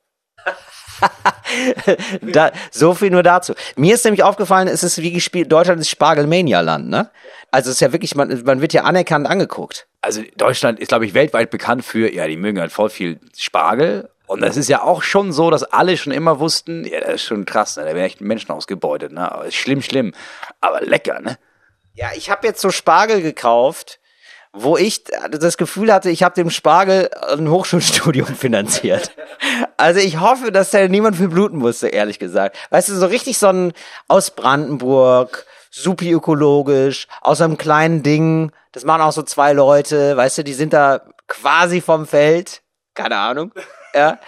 da, so viel nur dazu. Mir ist nämlich aufgefallen, es ist wie gespielt, Deutschland ist Spargelmania-Land, ne? Also es ist ja wirklich, man, man wird ja anerkannt angeguckt.
Also Deutschland ist, glaube ich, weltweit bekannt für, ja, die mögen halt voll viel Spargel. Und das ist ja auch schon so, dass alle schon immer wussten, ja, das ist schon krass, ne? da werden echt Menschen ausgebeutet, ne? Aber ist schlimm, schlimm. Aber lecker, ne?
Ja, ich habe jetzt so Spargel gekauft, wo ich das Gefühl hatte, ich habe dem Spargel ein Hochschulstudium finanziert. Also ich hoffe, dass da niemand für bluten musste, ehrlich gesagt. Weißt du, so richtig so ein aus Brandenburg, supi ökologisch, aus einem kleinen Ding. Das machen auch so zwei Leute, weißt du, die sind da quasi vom Feld. Keine Ahnung. Ja.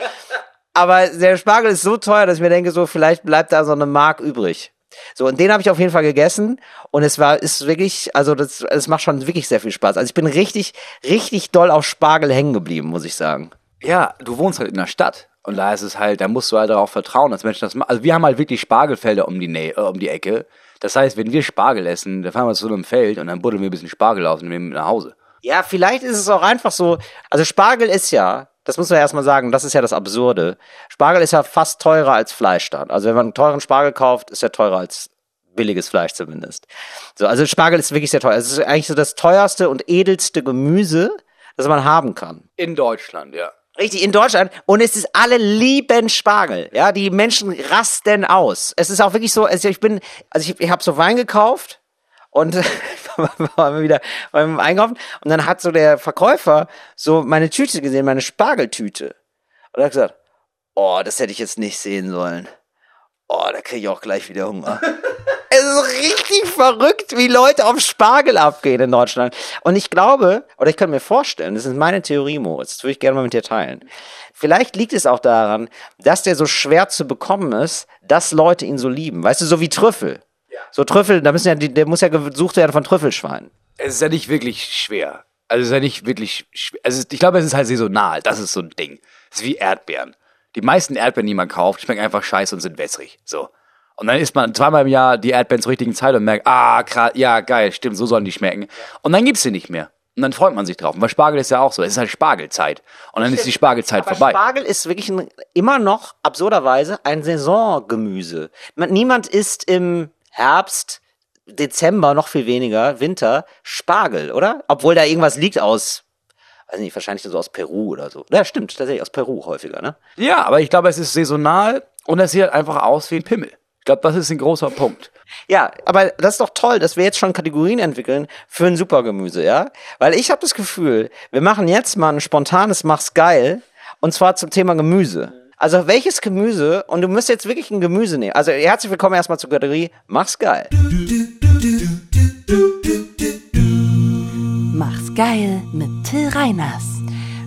Aber der Spargel ist so teuer, dass ich mir denke, so vielleicht bleibt da so eine Mark übrig. So, und den habe ich auf jeden Fall gegessen und es war, ist wirklich, also das, es macht schon wirklich sehr viel Spaß. Also ich bin richtig, richtig doll auf Spargel hängen geblieben, muss ich sagen.
Ja, du wohnst halt in der Stadt und da ist es halt, da musst du halt darauf vertrauen, dass Menschen das machen. Also wir haben halt wirklich Spargelfelder um die Nähe, äh, um die Ecke. Das heißt, wenn wir Spargel essen, dann fahren wir zu einem Feld und dann buddeln wir ein bisschen Spargel aus und nehmen mit nach Hause.
Ja, vielleicht ist es auch einfach so, also Spargel ist ja, das muss man erstmal sagen, das ist ja das Absurde. Spargel ist ja fast teurer als Fleisch dann. Also wenn man einen teuren Spargel kauft, ist er teurer als billiges Fleisch zumindest. So, also Spargel ist wirklich sehr teuer. Es ist eigentlich so das teuerste und edelste Gemüse, das man haben kann.
In Deutschland, ja.
Richtig, in Deutschland. Und es ist alle lieben Spargel. Ja, die Menschen rasten aus. Es ist auch wirklich so, also ich bin, also ich, ich habe so Wein gekauft und waren wir wieder beim Einkaufen und dann hat so der Verkäufer so meine Tüte gesehen, meine Spargeltüte. Und er hat gesagt, oh, das hätte ich jetzt nicht sehen sollen. Oh, da kriege ich auch gleich wieder Hunger. es ist richtig verrückt, wie Leute auf Spargel abgehen in Deutschland. Und ich glaube, oder ich kann mir vorstellen, das ist meine Theorie, Moritz, das würde ich gerne mal mit dir teilen. Vielleicht liegt es auch daran, dass der so schwer zu bekommen ist, dass Leute ihn so lieben. Weißt du, so wie Trüffel. So Trüffel, da müssen ja, der muss ja gesucht werden von Trüffelschweinen.
Es ist ja nicht wirklich schwer. Also es ist ja nicht wirklich schwer. Also ich glaube, es ist halt saisonal. Das ist so ein Ding. Es ist wie Erdbeeren. Die meisten Erdbeeren, die man kauft, schmecken einfach scheiße und sind wässrig. So. Und dann isst man zweimal im Jahr die Erdbeeren zur richtigen Zeit und merkt, ah, krass, ja, geil, stimmt, so sollen die schmecken. Und dann gibt's sie nicht mehr. Und dann freut man sich drauf. Und bei Spargel ist ja auch so. Es ist halt Spargelzeit. Und dann ist die Spargelzeit
Aber
vorbei.
Spargel ist wirklich ein, immer noch absurderweise ein Saisongemüse. Man- Niemand isst im Herbst, Dezember, noch viel weniger, Winter, Spargel, oder? Obwohl da irgendwas liegt aus, weiß nicht, wahrscheinlich so aus Peru oder so. Ja, stimmt, tatsächlich aus Peru häufiger, ne?
Ja, aber ich glaube, es ist saisonal und es sieht halt einfach aus wie ein Pimmel. Ich glaube, das ist ein großer Punkt.
Ja, aber das ist doch toll, dass wir jetzt schon Kategorien entwickeln für ein Supergemüse, ja? Weil ich habe das Gefühl, wir machen jetzt mal ein spontanes Mach's geil und zwar zum Thema Gemüse. Also welches Gemüse, und du müsst jetzt wirklich ein Gemüse nehmen. Also herzlich willkommen erstmal zur Kategorie Mach's geil.
Mach's geil mit Till Reiners.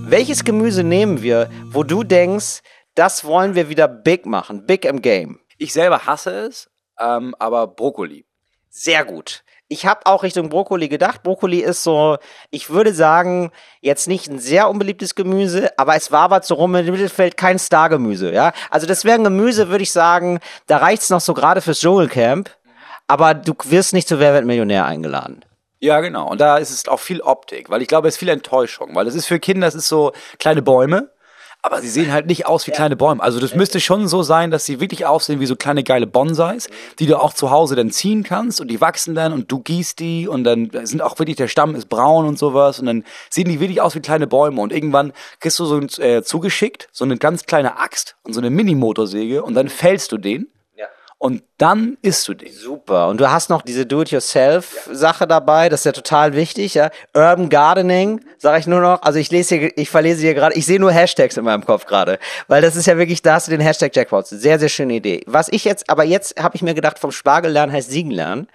Welches Gemüse nehmen wir, wo du denkst, das wollen wir wieder big machen, big im Game?
Ich selber hasse es, ähm, aber Brokkoli.
Sehr gut. Ich habe auch Richtung Brokkoli gedacht. Brokkoli ist so, ich würde sagen, jetzt nicht ein sehr unbeliebtes Gemüse, aber es wabert so rum im Mittelfeld kein Stargemüse, ja. Also das wäre ein Gemüse, würde ich sagen, da reicht's noch so gerade fürs Dschungelcamp, aber du wirst nicht zu Wer wird Millionär eingeladen.
Ja, genau. Und da ist es auch viel Optik, weil ich glaube, es ist viel Enttäuschung, weil es ist für Kinder, es ist so kleine Bäume, aber sie sehen halt nicht aus wie kleine Bäume. Also das müsste schon so sein, dass sie wirklich aussehen wie so kleine geile Bonsais, die du auch zu Hause dann ziehen kannst und die wachsen dann und du gießt die und dann sind auch wirklich, der Stamm ist braun und sowas und dann sehen die wirklich aus wie kleine Bäume und irgendwann kriegst du so äh, zugeschickt, so eine ganz kleine Axt und so eine Mini-Motorsäge und dann fällst du den und dann isst du den.
Super. Und du hast noch diese Do-it-yourself-Sache dabei, das ist ja total wichtig, ja. Urban Gardening, sage ich nur noch. Also ich lese hier, ich verlese hier gerade, ich sehe nur Hashtags in meinem Kopf gerade, weil das ist ja wirklich, da hast du den Hashtag Jackpots. Sehr, sehr schöne Idee. Was ich jetzt, aber jetzt habe ich mir gedacht, vom Spargel lernen heißt Siegen lernen.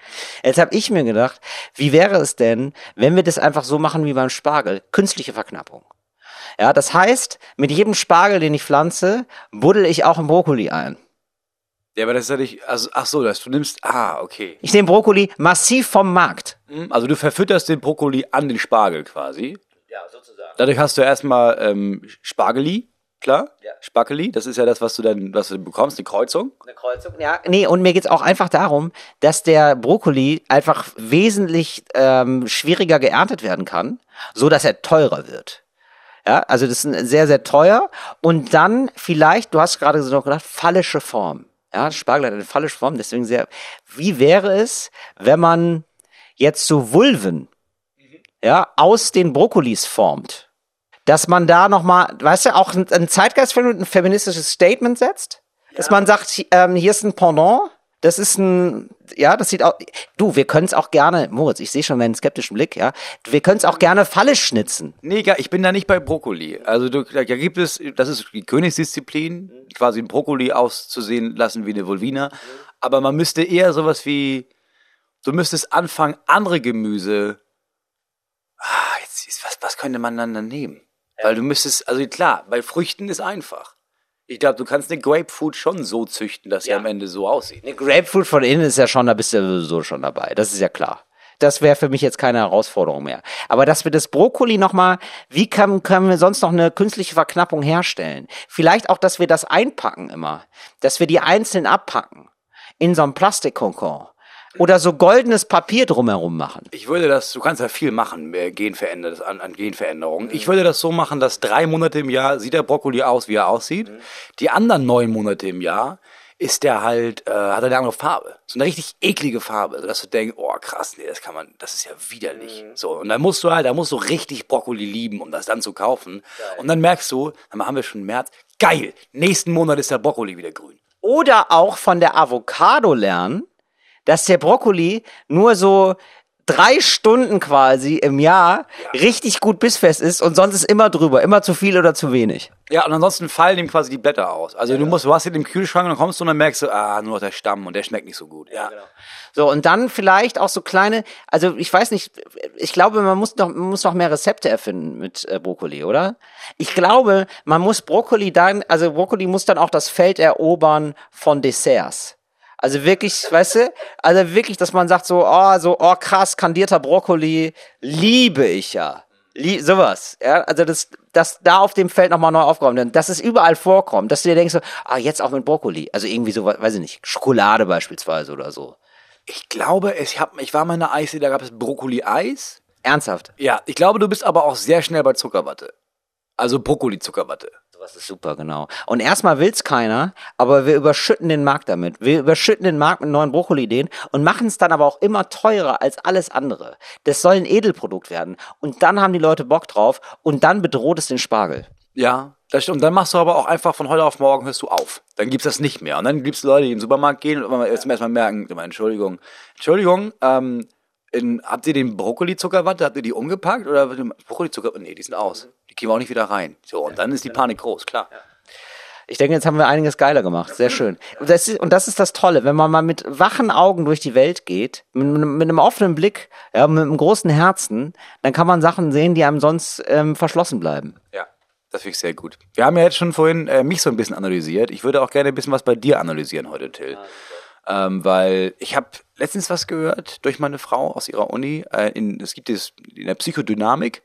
Jetzt habe ich mir gedacht, wie wäre es denn, wenn wir das einfach so machen wie beim Spargel? Künstliche Verknappung. Ja, das heißt, mit jedem Spargel, den ich pflanze, buddel ich auch einen Brokkoli ein.
Ja, aber das ist ja nicht, also, ach so, dass du nimmst, ah, okay.
Ich nehme Brokkoli massiv vom Markt.
Hm, Also du verfütterst den Brokkoli an den Spargel quasi.
Ja, sozusagen.
Dadurch hast du erstmal ähm, Spargeli, klar? Ja. Spargeli, das ist ja das, was du dann, was du bekommst, eine Kreuzung.
Eine Kreuzung, ja. Nee, und mir geht's auch einfach darum, dass der Brokkoli einfach wesentlich ähm, schwieriger geerntet werden kann, so dass er teurer wird. Ja, also das ist sehr, sehr teuer. Und dann vielleicht, du hast gerade so noch gedacht, fallische Form. Ja, Spargel hat eine fallische Form, deswegen sehr. Wie wäre es, wenn man jetzt so Vulven, ja, aus den Brokkolis formt? Dass man da nochmal, weißt du, auch ein, ein Zeitgeist, ein feministisches Statement setzt? Dass man sagt, ähm, hier ist ein Pendant, das ist ein, ja, das sieht auch, du, wir können es auch gerne, Moritz, ich sehe schon meinen skeptischen Blick, ja, wir können es auch gerne fallisch schnitzen.
Nee, ich bin da nicht bei Brokkoli. Also du, da gibt es, das ist die Königsdisziplin, quasi ein Brokkoli auszusehen lassen wie eine Vulvina. Aber man müsste eher sowas wie, du müsstest anfangen, andere Gemüse, ah, jetzt, ist- was, was könnte man dann, dann nehmen? Weil du müsstest, also klar, bei Früchten ist einfach. Ich glaube, du kannst eine Grapefruit schon so züchten, dass sie
Ja.
am Ende so aussieht.
Eine Grapefruit von innen ist ja schon, da bist du sowieso schon dabei. Das ist ja klar. Das wäre für mich jetzt keine Herausforderung mehr. Aber dass wir das Brokkoli nochmal, wie kann, können wir sonst noch eine künstliche Verknappung herstellen? Vielleicht auch, dass wir das einpacken immer. Dass wir die einzeln abpacken. In so einem Plastikkonkon. Oder so goldenes Papier drumherum machen.
Ich würde das, du kannst ja viel machen, äh, Genveränder, an, an Genveränderungen. Ich würde das so machen, dass drei Monate im Jahr sieht der Brokkoli aus, wie er aussieht. Die anderen neun Monate im Jahr ist der halt, äh, hat er eine andere Farbe. So eine richtig eklige Farbe, sodass du denkst, oh krass, nee, das kann man, das ist ja widerlich. So, und dann musst du halt, da musst du richtig Brokkoli lieben, um das dann zu kaufen. Und dann merkst du, dann haben wir schon März, geil, nächsten Monat ist der Brokkoli wieder grün.
Oder auch von der Avocado lernen, dass der Brokkoli nur so drei Stunden quasi im Jahr richtig gut bissfest ist und sonst ist immer drüber, immer zu viel oder zu wenig.
Ja, und ansonsten fallen ihm quasi die Blätter aus. Also du musst, du hast ihn im Kühlschrank und dann kommst du und dann merkst du, ah, nur noch der Stamm und der schmeckt nicht so gut. Ja,
So, und dann vielleicht auch so kleine, also ich weiß nicht, ich glaube, man muss noch, man muss noch mehr Rezepte erfinden mit äh, Brokkoli, oder? Ich glaube, man muss Brokkoli dann, also Brokkoli muss dann auch das Feld erobern von Desserts. Also wirklich, weißt du, also wirklich, dass man sagt so, oh, so, oh krass, kandierter Brokkoli, liebe ich ja. Lie sowas, ja, also das, das da auf dem Feld nochmal neu aufgeräumt wird, dass es überall vorkommt, dass du dir denkst so, ah, jetzt auch mit Brokkoli, also irgendwie so, weiß ich nicht, Schokolade beispielsweise oder so.
Ich glaube, ich, hab, ich war mal in einer Eisdiele, da gab es Brokkoli-Eis.
Ernsthaft?
Ja, ich glaube, du bist aber auch sehr schnell bei Zuckerwatte. Also Brokkoli-Zuckerwatte.
Sowas ist super, genau. Und erstmal will's keiner, aber wir überschütten den Markt damit. Wir überschütten den Markt mit neuen Brokkoli-Ideen und machen es dann aber auch immer teurer als alles andere. Das soll ein Edelprodukt werden. Und dann haben die Leute Bock drauf und dann bedroht es den Spargel.
Ja, das stimmt. Und dann machst du aber auch einfach von heute auf morgen hörst du auf. Dann gibt's das nicht mehr. Und dann gibt's Leute, die in den Supermarkt gehen und zum ersten Mal merken, Entschuldigung, Entschuldigung, ähm, in, habt ihr den Brokkoli-Zuckerwatte, habt ihr die umgepackt oder Brokkoli-Zucker? Nee, die sind aus. Die wir auch nicht wieder rein. So, und dann ist die Panik groß, klar.
Ich denke, jetzt haben wir einiges geiler gemacht. Sehr schön. Und das ist, und das, ist das Tolle, wenn man mal mit wachen Augen durch die Welt geht, mit, mit einem offenen Blick, ja, mit einem großen Herzen, dann kann man Sachen sehen, die einem sonst ähm, verschlossen bleiben.
Ja, das finde ich sehr gut. Wir haben ja jetzt schon vorhin äh, mich so ein bisschen analysiert. Ich würde auch gerne ein bisschen was bei dir analysieren heute, Till. Ähm, weil ich habe letztens was gehört durch meine Frau aus ihrer Uni. Äh, in, es gibt es in der Psychodynamik,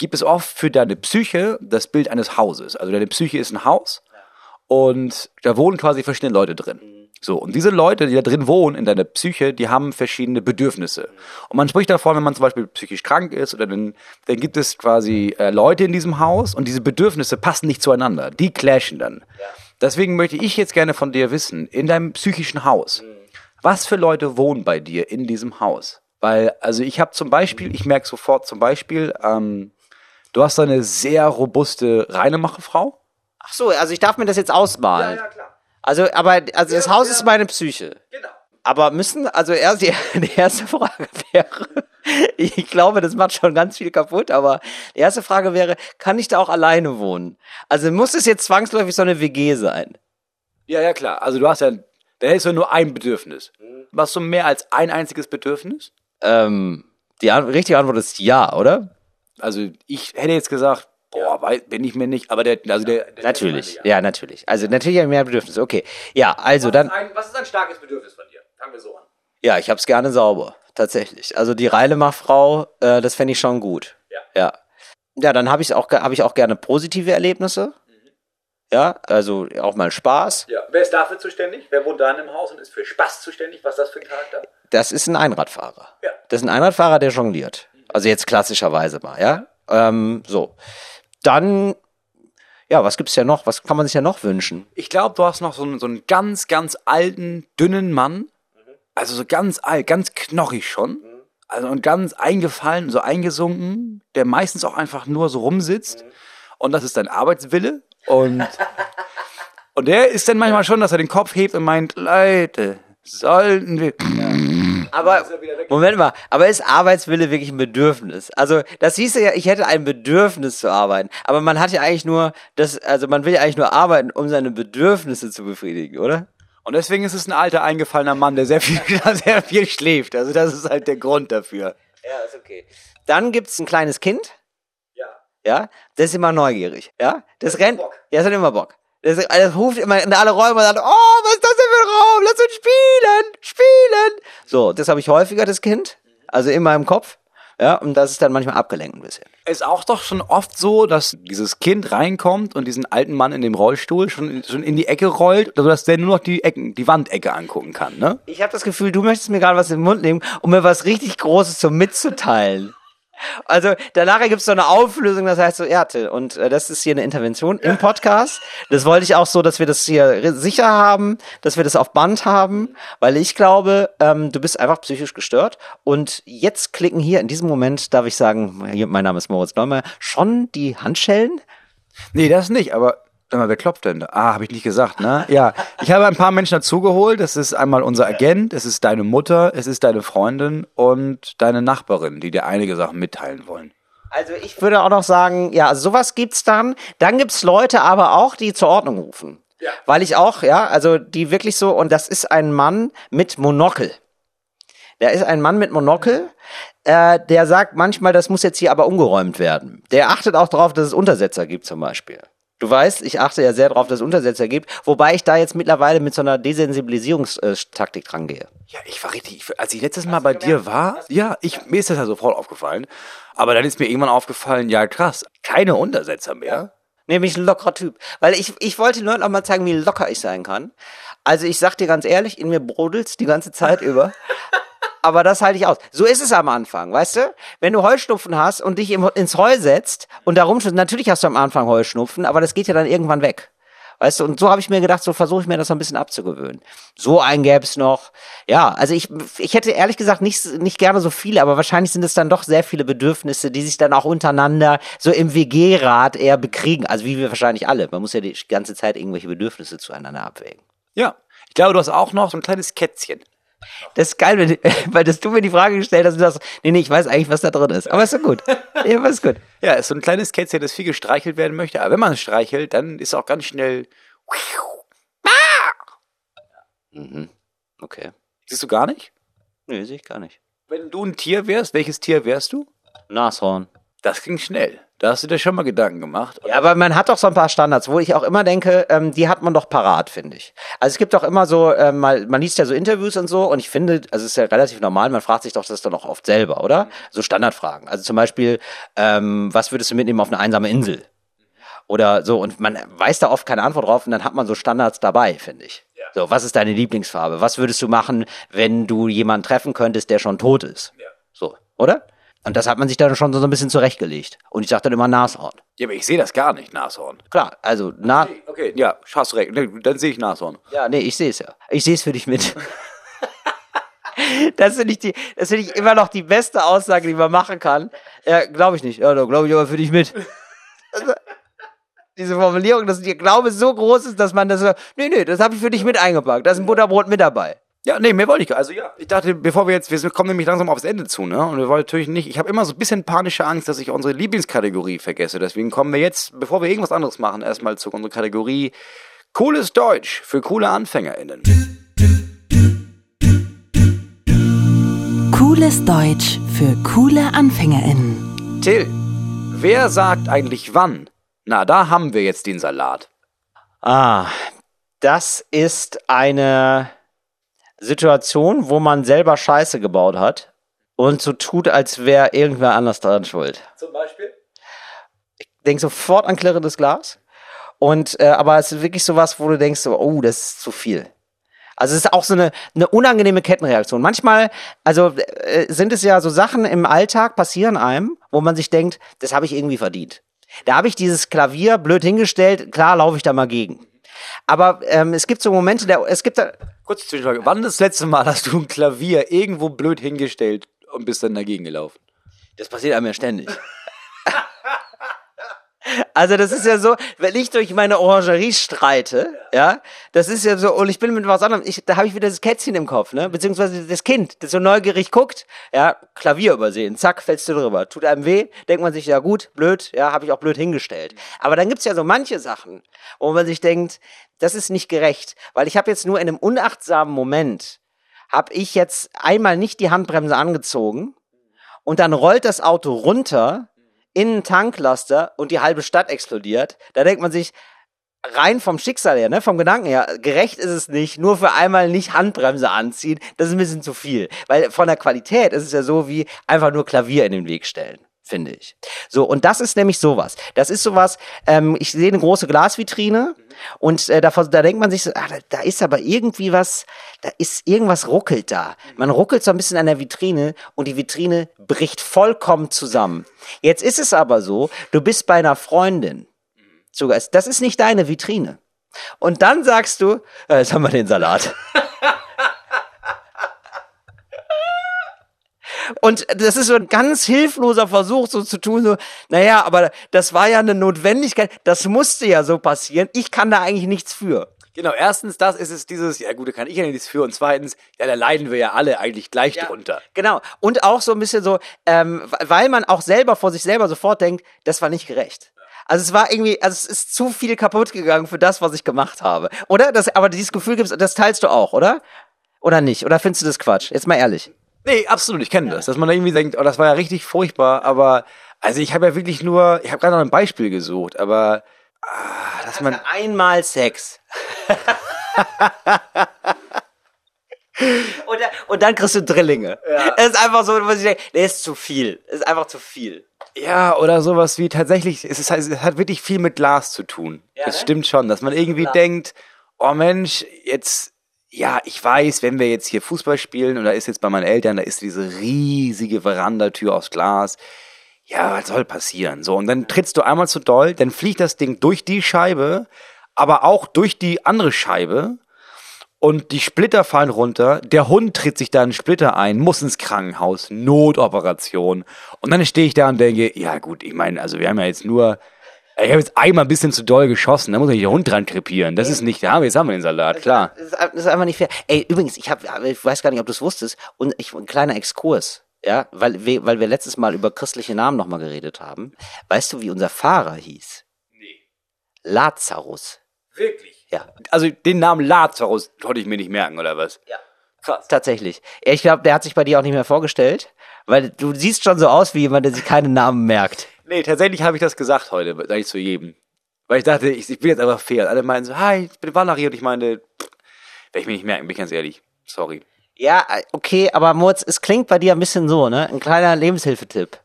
gibt es oft für deine Psyche das Bild eines Hauses. Also deine Psyche ist ein Haus und da wohnen quasi verschiedene Leute drin. So, und diese Leute, die da drin wohnen, in deiner Psyche, die haben verschiedene Bedürfnisse. Und man spricht davon, wenn man zum Beispiel psychisch krank ist, oder dann, dann gibt es quasi äh, Leute in diesem Haus und diese Bedürfnisse passen nicht zueinander. Die clashen dann. Deswegen möchte ich jetzt gerne von dir wissen, in deinem psychischen Haus, was für Leute wohnen bei dir in diesem Haus? Weil, also ich habe zum Beispiel, ich merke sofort zum Beispiel, ähm, du hast eine sehr robuste Reinemacherfrau.
Ach so, also ich darf mir das jetzt ausmalen.
klar.
Also, aber, also das Haus ist meine Psyche.
Genau.
Aber müssen, also erst die, die erste Frage wäre, ich glaube, das macht schon ganz viel kaputt, aber die erste Frage wäre, kann ich da auch alleine wohnen? Also muss es jetzt zwangsläufig so eine WG sein?
Ja, ja, klar. Also du hast ja, da ist ja nur ein Bedürfnis. Hast du mehr als ein einziges Bedürfnis?
Ähm, die an richtige Antwort ist ja, oder?
Also ich hätte jetzt gesagt, boah, weiß, bin ich mir nicht, aber der, also der, der
Natürlich, ja, natürlich. Also natürlich habe ich mehr Bedürfnisse. Okay, ja, also dann,
ein, was ist ein starkes Bedürfnis von dir? Fangen wir so an.
ja, ich hab's gerne sauber, tatsächlich. Also die Reilemachfrau, äh, das fände ich schon gut.
Ja.
Ja, ja dann habe ich auch, hab ich auch gerne positive Erlebnisse. Ja, also auch mal Spaß.
Ja. Wer ist dafür zuständig? Wer wohnt da in einem Haus und ist für Spaß zuständig? Was ist das für ein Charakter?
Das ist ein Einradfahrer.
Ja.
Das ist ein Einradfahrer, der jongliert. Also jetzt klassischerweise mal, ja. Ähm, so. Dann, ja, was gibt's ja noch? Was kann man sich ja noch wünschen?
Ich glaube, du hast noch so einen, so einen ganz, ganz alten, dünnen Mann. Also so ganz alt, ganz knochig schon. Also und ganz eingefallen, so eingesunken, der meistens auch einfach nur so rumsitzt. Und das ist dein Arbeitswille. Und, und der ist dann manchmal schon, dass er den Kopf hebt und meint, Leute, sollten wir.
Aber, Moment mal, aber ist Arbeitswille wirklich ein Bedürfnis? Also, das hieß ja, ich hätte ein Bedürfnis zu arbeiten. Aber man hat ja eigentlich nur, das, also man will ja eigentlich nur arbeiten, um seine Bedürfnisse zu befriedigen, oder?
Und deswegen ist es ein alter, eingefallener Mann, der sehr viel, sehr viel schläft. Also das ist halt der Grund dafür.
Ja, ist okay. Dann gibt's ein kleines Kind.
Ja.
Ja, das ist immer neugierig, ja? Das rennt,
Bock.
ja, das hat immer Bock. Das, das ruft immer in alle Räume und sagt, oh, was ist das denn für ein Raum? Lass uns spielen, spielen. So, das habe ich häufiger, das Kind. Also in meinem Kopf. Ja, und das ist dann manchmal abgelenkt ein bisschen.
Ist auch doch schon oft so, dass dieses Kind reinkommt und diesen alten Mann in dem Rollstuhl schon, schon in die Ecke rollt, sodass der nur noch die Ecken, die Wandecke angucken kann, ne?
Ich habe das Gefühl, du möchtest mir gerade was in den Mund nehmen, um mir was richtig Großes zum mitzuteilen. Also danach gibt's so eine Auflösung, das heißt so, ja, Till, und äh, das ist hier eine Intervention im Podcast. Das wollte ich auch so, dass wir das hier sicher haben, dass wir das auf Band haben, weil ich glaube, ähm, du bist einfach psychisch gestört. Und jetzt klicken hier in diesem Moment, darf ich sagen, mein Name ist Moritz Neumeier, schon die Handschellen.
Nee, das nicht, aber sag mal, wer klopft denn da? Ah, habe ich nicht gesagt, ne? Ja, ich habe ein paar Menschen dazugeholt. Das ist einmal unser Agent, es ist deine Mutter, es ist deine Freundin und deine Nachbarin, die dir einige Sachen mitteilen wollen.
Also ich würde auch noch sagen, ja, sowas gibt's dann. Dann gibt's Leute aber auch, die zur Ordnung rufen.
Ja.
Weil ich auch, ja, also die wirklich so, und das ist ein Mann mit Monokel. Der ist ein Mann mit Monokel, äh, der sagt manchmal, das muss jetzt hier aber umgeräumt werden. Der achtet auch darauf, dass es Untersetzer gibt zum Beispiel. Du weißt, ich achte ja sehr darauf, dass es Untersetzer gibt, wobei ich da jetzt mittlerweile mit so einer Desensibilisierungstaktik dran gehe.
Ja, ich war richtig, ich, als ich letztes Mal bei dir war, ja, ich, mir ist das ja sofort aufgefallen. Aber dann ist mir irgendwann aufgefallen, ja krass, keine Untersetzer mehr.
Nämlich ein lockerer Typ. Weil ich, ich wollte nur noch mal zeigen, wie locker ich sein kann. Also ich sag dir ganz ehrlich, in mir brodelt's die ganze Zeit über. Aber das halte ich aus. So ist es am Anfang, weißt du? Wenn du Heuschnupfen hast und dich im, ins Heu setzt und da rumschnupfen, natürlich hast du am Anfang Heuschnupfen, aber das geht ja dann irgendwann weg. Weißt du, und so habe ich mir gedacht, so versuche ich mir das so ein bisschen abzugewöhnen. So einen gäb's noch. Ja, also ich, ich hätte ehrlich gesagt nicht, nicht gerne so viele, aber wahrscheinlich sind es dann doch sehr viele Bedürfnisse, die sich dann auch untereinander so im WG-Rat eher bekriegen. Also wie wir wahrscheinlich alle. Man muss ja die ganze Zeit irgendwelche Bedürfnisse zueinander abwägen.
Ja. Ich glaube, du hast auch noch so ein kleines Kätzchen.
Das ist geil, wenn, weil das du mir die Frage gestellt hast und du sagst, nee, nee, ich weiß eigentlich, was da drin ist. Aber ist doch gut. Ja, aber ist gut.
Ja, ist so ein kleines Kätzchen, das viel gestreichelt werden möchte. Aber wenn man es streichelt, dann ist auch ganz schnell.
Okay.
Siehst du gar nicht?
Nee, sehe ich gar nicht.
Wenn du ein Tier wärst, welches Tier wärst du?
Nashorn.
Das ging schnell. Da hast du dir schon mal Gedanken gemacht.
Ja, aber man hat doch so ein paar Standards, wo ich auch immer denke, ähm, die hat man doch parat, finde ich. Also es gibt doch immer so, ähm, mal, man liest ja so Interviews und so und ich finde, also es ist ja relativ normal, man fragt sich doch das dann auch oft selber, oder? So Standardfragen. Also zum Beispiel, ähm, was würdest du mitnehmen auf eine einsame Insel? Oder so, und man weiß da oft keine Antwort drauf und dann hat man so Standards dabei, finde ich. So, was ist deine Lieblingsfarbe? Was würdest du machen, wenn du jemanden treffen könntest, der schon tot ist? So, oder? Und das hat man sich dann schon so ein bisschen zurechtgelegt. Und ich sag dann immer Nashorn.
Ja, aber ich sehe das gar nicht, Nashorn.
Klar, also na,
Okay, ja, hast recht. Nee, Dann sehe ich Nashorn.
ja, nee, ich sehe es ja. Ich sehe es für dich mit. Das finde ich, die- das finde ich immer noch die beste Aussage, die man machen kann. Ja, glaube ich nicht. Ja, glaube ich aber für dich mit. Also, diese Formulierung, dass der Glaube so groß ist, dass man das so, nee, nee, das habe ich für dich mit eingepackt. Da ist ein Butterbrot mit dabei.
Ja, nee, mehr wollte ich gar Also ja, ich dachte, bevor wir jetzt, wir kommen nämlich langsam aufs Ende zu, ne? Und wir wollen natürlich nicht, ich habe immer so ein bisschen panische Angst, dass ich unsere Lieblingskategorie vergesse. Deswegen kommen wir jetzt, bevor wir irgendwas anderes machen, erstmal zu unserer Kategorie Cooles Deutsch für coole AnfängerInnen.
Cooles Deutsch für coole AnfängerInnen.
Till, wer sagt eigentlich wann? Na, da haben wir jetzt den Salat.
Ah, das ist eine Situation, wo man selber Scheiße gebaut hat und so tut, als wäre irgendwer anders daran schuld.
Zum Beispiel?
denk sofort an klirrendes Glas. Und äh, aber es ist wirklich sowas, wo du denkst, so, oh, das ist zu viel. Also es ist auch so eine, eine unangenehme Kettenreaktion. Manchmal, also äh, sind es ja so Sachen im Alltag passieren einem, wo man sich denkt, das habe ich irgendwie verdient. Da habe ich dieses Klavier blöd hingestellt, klar laufe ich da mal gegen. Aber ähm, es gibt so Momente, der, es gibt da,
Kurze Zwischenfrage. Wann das letzte Mal hast du ein Klavier irgendwo blöd hingestellt und bist dann dagegen gelaufen?
Das passiert einem ja ständig. Also das ist ja so, wenn ich durch meine Orangerie streite, ja, das ist ja so, und ich bin mit was anderem, ich, da habe ich wieder das Kätzchen im Kopf, ne, beziehungsweise das Kind, das so neugierig guckt, ja, Klavier übersehen, zack, fällst du drüber, tut einem weh, denkt man sich, ja gut, blöd, ja, habe ich auch blöd hingestellt. Aber dann gibt's ja so manche Sachen, wo man sich denkt, das ist nicht gerecht, weil ich habe jetzt nur in einem unachtsamen Moment, habe ich jetzt einmal nicht die Handbremse angezogen, und dann rollt das Auto runter in einen Tanklaster und die halbe Stadt explodiert. Da denkt man sich, rein vom Schicksal her, ne, vom Gedanken her, gerecht ist es nicht, nur für einmal nicht Handbremse anziehen, das ist ein bisschen zu viel. Weil von der Qualität ist es ja so wie einfach nur Klavier in den Weg stellen. Finde ich. So, und das ist nämlich sowas. Das ist sowas, ähm, ich sehe eine große Glasvitrine und äh, da, da denkt man sich so, ah, da, da ist aber irgendwie was, da ist irgendwas ruckelt da. Man ruckelt so ein bisschen an der Vitrine und die Vitrine bricht vollkommen zusammen. Jetzt ist es aber so, du bist bei einer Freundin zu. Das ist nicht deine Vitrine. Und dann sagst du, äh, jetzt haben wir den Salat. Und das ist so ein ganz hilfloser Versuch, so zu tun, so, naja, aber das war ja eine Notwendigkeit, das musste ja so passieren, ich kann da eigentlich nichts für.
Genau, erstens, das ist es dieses, ja gut, da kann ich ja nichts für. Und zweitens, ja, da leiden wir ja alle eigentlich gleich drunter.
Genau. Und auch so ein bisschen so, ähm, weil man auch selber vor sich selber sofort denkt, das war nicht gerecht. Also es war irgendwie, also es ist zu viel kaputt gegangen für das, was ich gemacht habe. Oder? Das, aber dieses Gefühl gibt's, das teilst du auch, oder? Oder nicht? Oder findest du das Quatsch? Jetzt mal ehrlich.
Nee, absolut, ich kenne das. Dass man da irgendwie denkt, oh, das war ja richtig furchtbar, aber also ich habe ja wirklich nur, ich habe gerade noch ein Beispiel gesucht, aber ah, dass man.
Einmal Sex. und, dann, und dann kriegst du Drillinge. Es ist einfach so, was ich denke, der ist zu viel. Es ist einfach zu viel.
Ja, oder sowas wie tatsächlich, es, ist, es hat wirklich viel mit Glas zu tun.
Ja,
das
ne?
stimmt schon, dass man irgendwie
Glas.
denkt, oh Mensch, jetzt, ja, ich weiß, wenn wir jetzt hier Fußball spielen und da ist jetzt bei meinen Eltern, da ist diese riesige Verandatür aus Glas. Ja, was soll passieren? So, und dann trittst du einmal zu doll, dann fliegt das Ding durch die Scheibe, aber auch durch die andere Scheibe und die Splitter fallen runter. Der Hund tritt sich da einen Splitter ein, muss ins Krankenhaus, Notoperation. Und dann stehe ich da und denke, ja gut, ich meine, also wir haben ja jetzt nur, ich habe jetzt einmal ein bisschen zu doll geschossen, da muss ja der Hund dran krepieren. Das ist nicht, ja, jetzt haben wir den Salat, klar.
Das ist, das ist einfach nicht fair. Ey, übrigens, ich habe, ich weiß gar nicht, ob du es wusstest, und ich, ein kleiner Exkurs, ja, weil, wir- weil wir letztes Mal über christliche Namen nochmal geredet haben. Weißt du, wie unser Fahrer hieß? Nee. Lazarus.
Wirklich?
Ja.
Also den Namen Lazarus konnte ich mir nicht merken, oder was?
Ja. Krass. Tatsächlich. Ich glaube, der hat sich bei dir auch nicht mehr vorgestellt, weil du siehst schon so aus wie jemand, der sich keine Namen merkt.
Nee, tatsächlich habe ich das gesagt heute, sag ich zu jedem. Weil ich dachte, ich, ich bin jetzt einfach fair. Alle meinen so, hi, ich bin Wanari und ich meine, werde ich mir nicht merken, bin ich ganz ehrlich. Sorry.
Ja, äh, okay, aber Moritz, es klingt bei dir ein bisschen so, ne? Ein kleiner Lebenshilfetipp.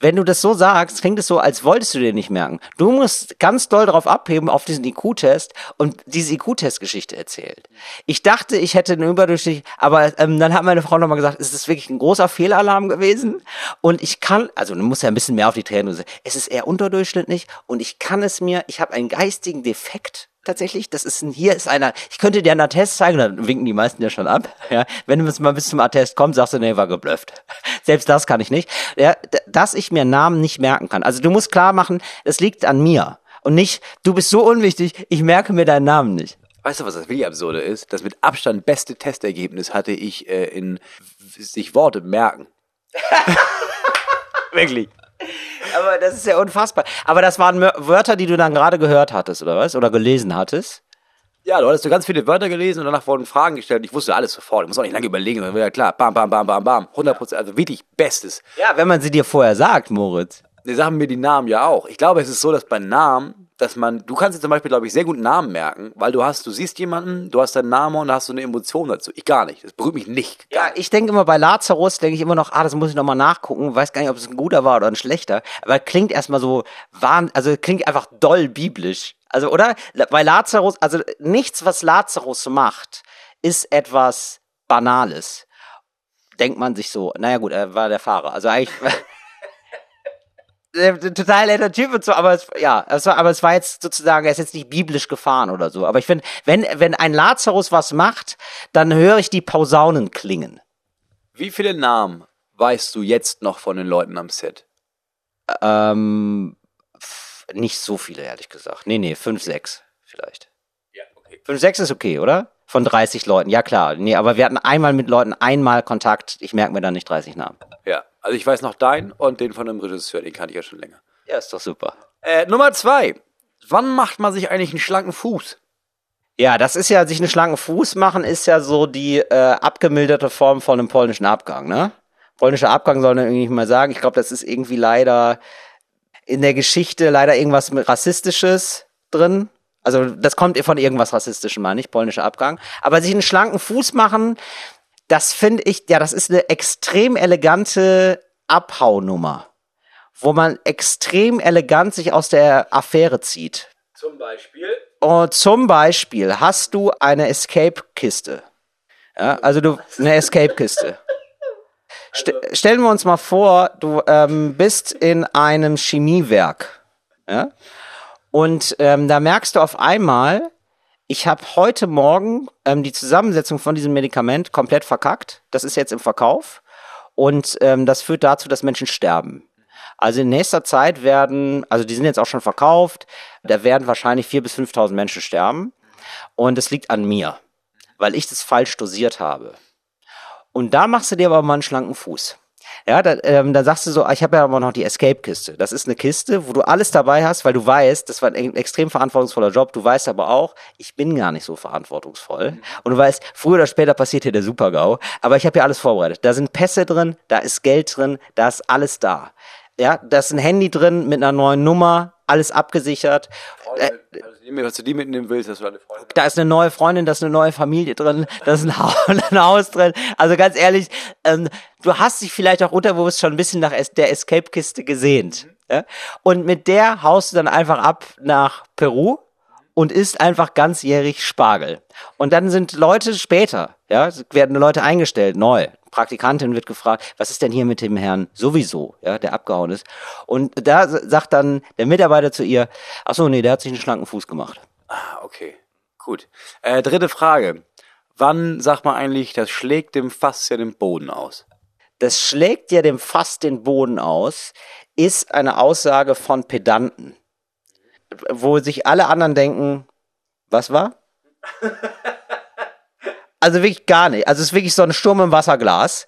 Wenn du das so sagst, klingt es so, als wolltest du dir nicht merken. Du musst ganz doll darauf abheben, auf diesen IQ-Test und diese IQ-Test-Geschichte erzählt. Ich dachte, ich hätte einen überdurchschnittlich, aber ähm, dann hat meine Frau nochmal gesagt, es ist wirklich ein großer Fehlalarm gewesen und ich kann, also du musst ja ein bisschen mehr auf die Tränen, es ist eher unterdurchschnittlich und ich kann es mir, ich habe einen geistigen Defekt tatsächlich. Das ist ein, hier ist einer, ich könnte dir einen Attest zeigen, dann winken die meisten ja schon ab. Ja, wenn es mal bis zum Attest kommt, sagst du, nee, war geblufft. Selbst das kann ich nicht. Ja, dass ich mir Namen nicht merken kann. Also du musst klar machen, es liegt an mir. Und nicht, du bist so unwichtig, ich merke mir deinen Namen nicht.
Weißt du, was das wirklich absurde ist? Das mit Abstand beste Testergebnis hatte ich äh, in sich Worte merken.
Wirklich. Aber das ist ja unfassbar. Aber das waren Wörter, die du dann gerade gehört hattest, oder was? Oder gelesen hattest?
Ja, du hattest so ganz viele Wörter gelesen und danach wurden Fragen gestellt. Ich wusste alles sofort. Ich muss auch nicht lange überlegen. Dann war ja klar, bam, bam, bam, bam, bam. 100 Prozent, also wirklich Bestes.
Ja, wenn man sie dir vorher sagt, Moritz.
Die sagen mir die Namen ja auch. Ich glaube, es ist so, dass bei Namen, dass man, du kannst dir zum Beispiel, glaube ich, sehr gut Namen merken, weil du hast, du siehst jemanden, du hast deinen Namen und da hast du eine Emotion dazu. Ich gar nicht. Das berührt mich nicht.
Ja, ich denke immer bei Lazarus, denke ich immer noch, ah, das muss ich nochmal nachgucken. Weiß gar nicht, ob es ein guter war oder ein schlechter. Aber klingt erstmal so, wahn, also klingt einfach doll biblisch. Also, oder? Bei Lazarus, also nichts, was Lazarus macht, ist etwas Banales. Denkt man sich so, naja gut, er war der Fahrer. Also eigentlich. Der- der total netter Typ und so, aber es, ja, es war, aber es war jetzt sozusagen, er ist jetzt nicht biblisch gefahren oder so. Aber ich finde, wenn, wenn ein Lazarus was macht, dann höre ich die Posaunen klingen.
Wie viele Namen weißt du jetzt noch von den Leuten am Set?
Ähm, nicht so viele, ehrlich gesagt. Nee, nee, fünf, sechs vielleicht.
Ja, okay.
Fünf, sechs ist okay, oder? Von 30 Leuten, ja klar. Nee, aber wir hatten einmal mit Leuten einmal Kontakt. Ich merke mir dann nicht 30 Namen.
Ja, also ich weiß noch deinen und den von dem Regisseur, den kannte ich ja schon länger.
Ja, ist doch super.
Äh, Nummer zwei. Wann macht man sich eigentlich einen schlanken Fuß?
Ja, das ist ja, sich einen schlanken Fuß machen, ist ja so die äh, abgemilderte Form von einem polnischen Abgang, ne? Polnischer Abgang soll man irgendwie mal sagen. Ich glaube, das ist irgendwie leider in der Geschichte leider irgendwas mit Rassistisches drin. Also das kommt von irgendwas Rassistischem, meine ich, polnischer Abgang. Aber sich einen schlanken Fuß machen, das finde ich, ja, das ist eine extrem elegante Abhaunummer, wo man extrem elegant sich aus der Affäre zieht.
Zum Beispiel.
Und zum Beispiel hast du eine Escape-Kiste. Ja, also du eine Escape-Kiste. St stellen wir uns mal vor, du ähm, bist in einem Chemiewerk. Ja? Und ähm, da merkst du auf einmal, ich habe heute Morgen ähm, die Zusammensetzung von diesem Medikament komplett verkackt. Das ist jetzt im Verkauf. Und ähm, das führt dazu, dass Menschen sterben. Also in nächster Zeit werden, also die sind jetzt auch schon verkauft, da werden wahrscheinlich 4.000 bis 5.000 Menschen sterben. Und es liegt an mir, weil ich das falsch dosiert habe. Und da machst du dir aber mal einen schlanken Fuß. Ja, da, ähm, da sagst du so, ah, ich habe ja aber noch die Escape-Kiste. Das ist eine Kiste, wo du alles dabei hast, weil du weißt, das war ein extrem verantwortungsvoller Job. Du weißt aber auch, ich bin gar nicht so verantwortungsvoll. Und du weißt, früher oder später passiert hier der Super-GAU. Aber ich habe ja alles vorbereitet. Da sind Pässe drin, da ist Geld drin, da ist alles da. Ja, da ist ein Handy drin mit einer neuen Nummer, alles abgesichert. Äh,
was du die mitnehmen willst, dass du deine Freundin.
da ist eine neue Freundin, da ist eine neue Familie drin, da ist ein Haus, ein Haus drin. Also ganz ehrlich, ähm, du hast dich vielleicht auch unterbewusst schon ein bisschen nach der Escape-Kiste gesehnt. Ja? Und mit der haust du dann einfach ab nach Peru und isst einfach ganzjährig Spargel. Und dann sind Leute später, ja, werden Leute eingestellt, neu. Praktikantin wird gefragt, was ist denn hier mit dem Herrn sowieso, ja, der abgehauen ist. Und da sagt dann der Mitarbeiter zu ihr, ach so, nee, der hat sich einen schlanken Fuß gemacht.
Ah, okay. Gut. Äh, dritte Frage. Wann sagt man eigentlich, das schlägt dem Fass ja den Boden aus?
das schlägt ja dem Fass den Boden aus, ist eine Aussage von Pedanten, wo sich alle anderen denken, was war? Also wirklich gar nicht. Also es ist wirklich so ein Sturm im Wasserglas.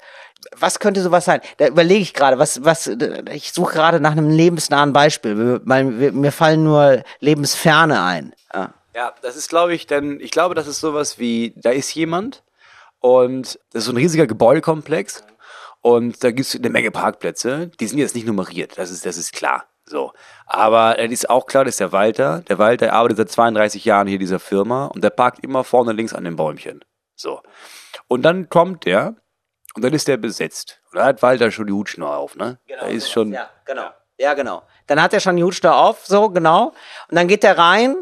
Was könnte sowas sein? Da überlege ich gerade, was, was, ich suche gerade nach einem lebensnahen Beispiel, mir- fallen nur Lebensferne ein. Ja.
Ja, das ist, glaube ich, denn ich glaube, das ist sowas wie, da ist jemand und das ist so ein riesiger Gebäudekomplex und da gibt es eine Menge Parkplätze. Die sind jetzt nicht nummeriert, das ist, das ist klar. So. Aber es ist auch klar, das ist der Walter. Der Walter arbeitet seit 32 Jahren hier in dieser Firma und der parkt immer vorne links an dem Bäumchen. So. Und dann kommt der und dann ist der besetzt. Und da hat Walter schon die Hutschnur auf, ne?
Genau,
da ist schon.
Ja, genau. Ja, genau. Dann hat er schon die Hutschnur auf, so, genau. Und dann geht er rein,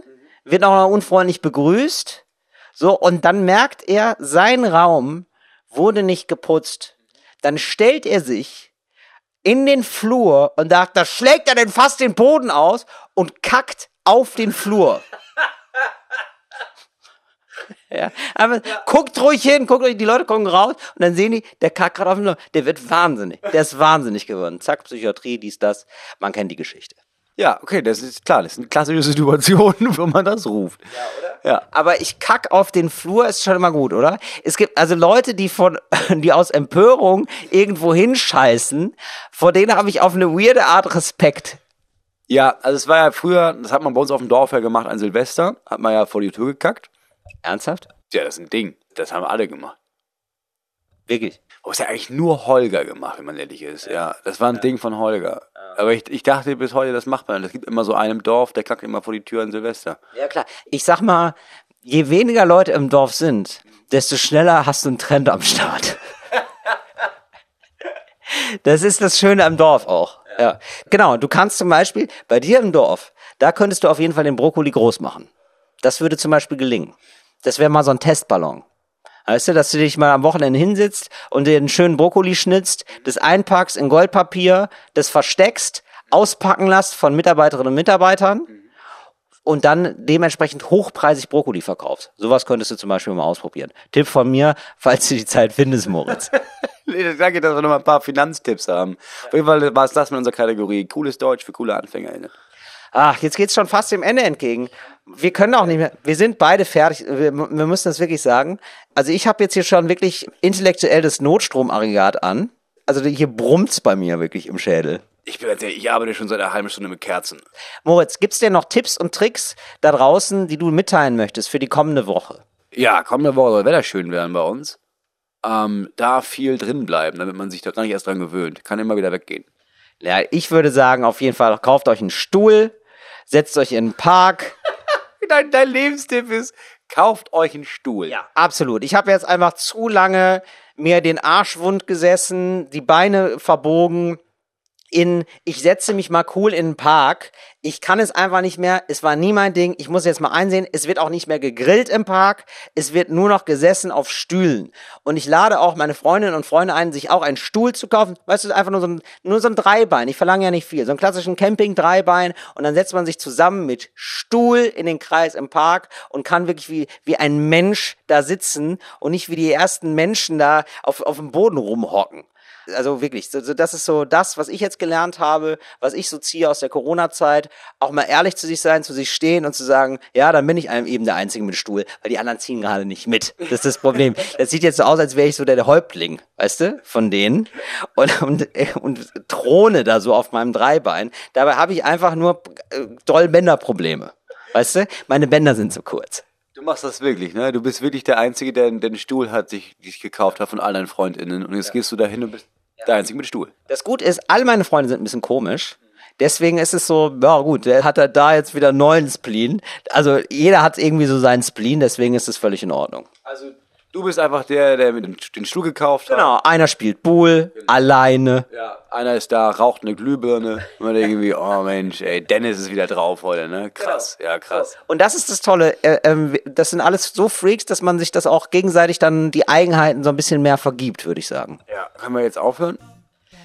wird auch noch unfreundlich begrüßt. So, und dann merkt er, sein Raum wurde nicht geputzt. Dann stellt er sich in den Flur und sagt, da schlägt er denn fast den Boden aus und kackt auf den Flur. Ja, aber guckt ruhig hin, guckt ruhig, die Leute gucken raus und dann sehen die, der kackt gerade auf dem Flur. Der wird wahnsinnig. Der ist wahnsinnig geworden. Zack, Psychiatrie, dies, das. Man kennt die Geschichte.
Ja, okay, das ist klar. Das ist eine klassische Situation, wo man das ruft. Ja, oder? Ja.
Aber ich kack auf den Flur ist schon immer gut, oder? Es gibt also Leute, die von, die aus Empörung irgendwo hinscheißen, vor denen habe ich auf eine weirde Art Respekt.
Ja, also es war ja früher, das hat man bei uns auf dem Dorf ja gemacht an Silvester, hat man ja vor die Tür gekackt.
Ernsthaft?
Ja, das ist ein Ding. Das haben alle gemacht.
Wirklich?
Es hat ja eigentlich nur Holger gemacht, wenn man ehrlich ist. Ja, das war ein Ding von Holger. Aber ich, ich dachte bis heute, das macht man. Es gibt immer so einen im Dorf, der kackt immer vor die Tür an Silvester.
Ja, klar. Ich sag mal, je weniger Leute im Dorf sind, desto schneller hast du einen Trend am Start. Das ist das Schöne am Dorf auch. Ja. Genau. Du kannst zum Beispiel bei dir im Dorf, da könntest du auf jeden Fall den Brokkoli groß machen. Das würde zum Beispiel gelingen. Das wäre mal so ein Testballon. Weißt du, dass du dich mal am Wochenende hinsitzt und dir einen schönen Brokkoli schnitzt, das einpackst in Goldpapier, das versteckst, auspacken lässt von Mitarbeiterinnen und Mitarbeitern und dann dementsprechend hochpreisig Brokkoli verkaufst. Sowas könntest du zum Beispiel mal ausprobieren. Tipp von mir, falls du die Zeit findest, Moritz.
Danke, dass wir noch mal ein paar Finanztipps haben. Auf jeden Fall war es das mit unserer Kategorie. Cooles Deutsch für coole AnfängerInnen.
Ach, jetzt geht's schon fast dem Ende entgegen. Wir können auch nicht mehr. Wir sind beide fertig. Wir, wir müssen das wirklich sagen. Also ich habe jetzt hier schon wirklich intellektuell das Notstromaggregat an. Also hier brummt's bei mir wirklich im Schädel.
Ich bin ehrlich, ich arbeite schon seit einer halben Stunde mit Kerzen.
Moritz, gibt's denn noch Tipps und Tricks da draußen, die du mitteilen möchtest für die kommende Woche?
Ja, kommende Woche soll Wetter schön werden bei uns. Ähm, da viel drin bleiben, damit man sich da gar nicht erst dran gewöhnt. Kann immer wieder weggehen.
Ja, ich würde sagen, auf jeden Fall kauft euch einen Stuhl, setzt euch in den Park.
Dein, dein Lebenstipp ist, kauft euch einen Stuhl.
Ja, absolut. Ich habe jetzt einfach zu lange mir den Arsch wund gesessen, die Beine verbogen in, ich setze mich mal cool in den Park. Ich kann es einfach nicht mehr. Es war nie mein Ding. Ich muss jetzt mal einsehen, es wird auch nicht mehr gegrillt im Park. Es wird nur noch gesessen auf Stühlen. Und ich lade auch meine Freundinnen und Freunde ein, sich auch einen Stuhl zu kaufen. Weißt du, einfach nur so ein, nur so ein Dreibein. Ich verlange ja nicht viel. So einen klassischen Camping-Dreibein. Und dann setzt man sich zusammen mit Stuhl in den Kreis im Park und kann wirklich wie, wie ein Mensch da sitzen und nicht wie die ersten Menschen da auf, auf dem Boden rumhocken also wirklich, so, so, das ist so das, was ich jetzt gelernt habe, was ich so ziehe aus der Corona-Zeit, auch mal ehrlich zu sich sein, zu sich stehen und zu sagen, ja, dann bin ich einem eben der Einzige mit Stuhl, weil die anderen ziehen gerade nicht mit. Das ist das Problem. Das sieht jetzt so aus, als wäre ich so der, Häuptling, weißt du, von denen und, und, und throne da so auf meinem Dreibein. Dabei habe ich einfach nur äh, doll Bänderprobleme. Weißt du, meine Bänder sind zu kurz.
Du machst das wirklich, ne? Du bist wirklich der Einzige, der, der einen Stuhl hat, sich, sich gekauft hat von all deinen FreundInnen. Und jetzt gehst du da hin und bist der Einzige mit Stuhl.
Das Gute ist, all meine Freunde sind ein bisschen komisch. Deswegen ist es so, ja gut, der hat er da jetzt wieder einen neuen Spleen. Also jeder hat irgendwie so seinen Spleen, deswegen ist es völlig in Ordnung.
Also du bist einfach der, der mit dem, den Stuhl gekauft hat.
Genau, einer spielt Bull, alleine.
Ja, einer ist da, raucht eine Glühbirne. Und man denkt irgendwie, oh Mensch, ey, Dennis ist wieder drauf heute, ne? Krass, ja, krass.
Und das ist das Tolle. Äh, ähm, das sind alles so Freaks, dass man sich das auch gegenseitig dann die Eigenheiten so ein bisschen mehr vergibt, würde ich sagen.
Ja, können wir jetzt aufhören?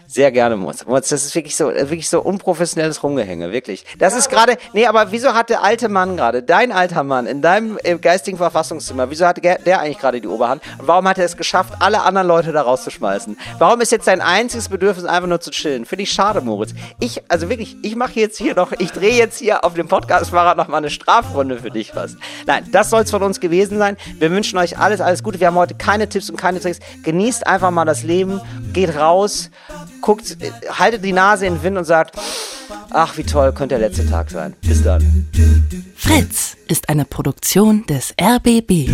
Sehr gerne, Moritz. Das ist wirklich so, wirklich so unprofessionelles Rumgehänge, wirklich. Das ist gerade, nee, aber wieso hat der alte Mann gerade, dein alter Mann in deinem äh, geistigen Verfassungszimmer, wieso hat der, eigentlich gerade die Oberhand? Und warum hat er es geschafft, alle anderen Leute da rauszuschmeißen? Warum ist jetzt sein einziges Bedürfnis einfach nur zu chillen? Finde ich schade, Moritz. Ich, also wirklich, ich mache jetzt hier noch, ich drehe jetzt hier auf dem Podcast-Fahrrad noch mal eine Strafrunde für dich was. Nein, das soll es von uns gewesen sein. Wir wünschen euch alles, alles Gute. Wir haben heute keine Tipps und keine Tricks. Genießt einfach mal das Leben, geht raus, guckt, haltet die Nase in den Wind und sagt, ach, wie toll könnte der letzte Tag sein. Bis dann.
Fritz ist eine Produktion des RBB.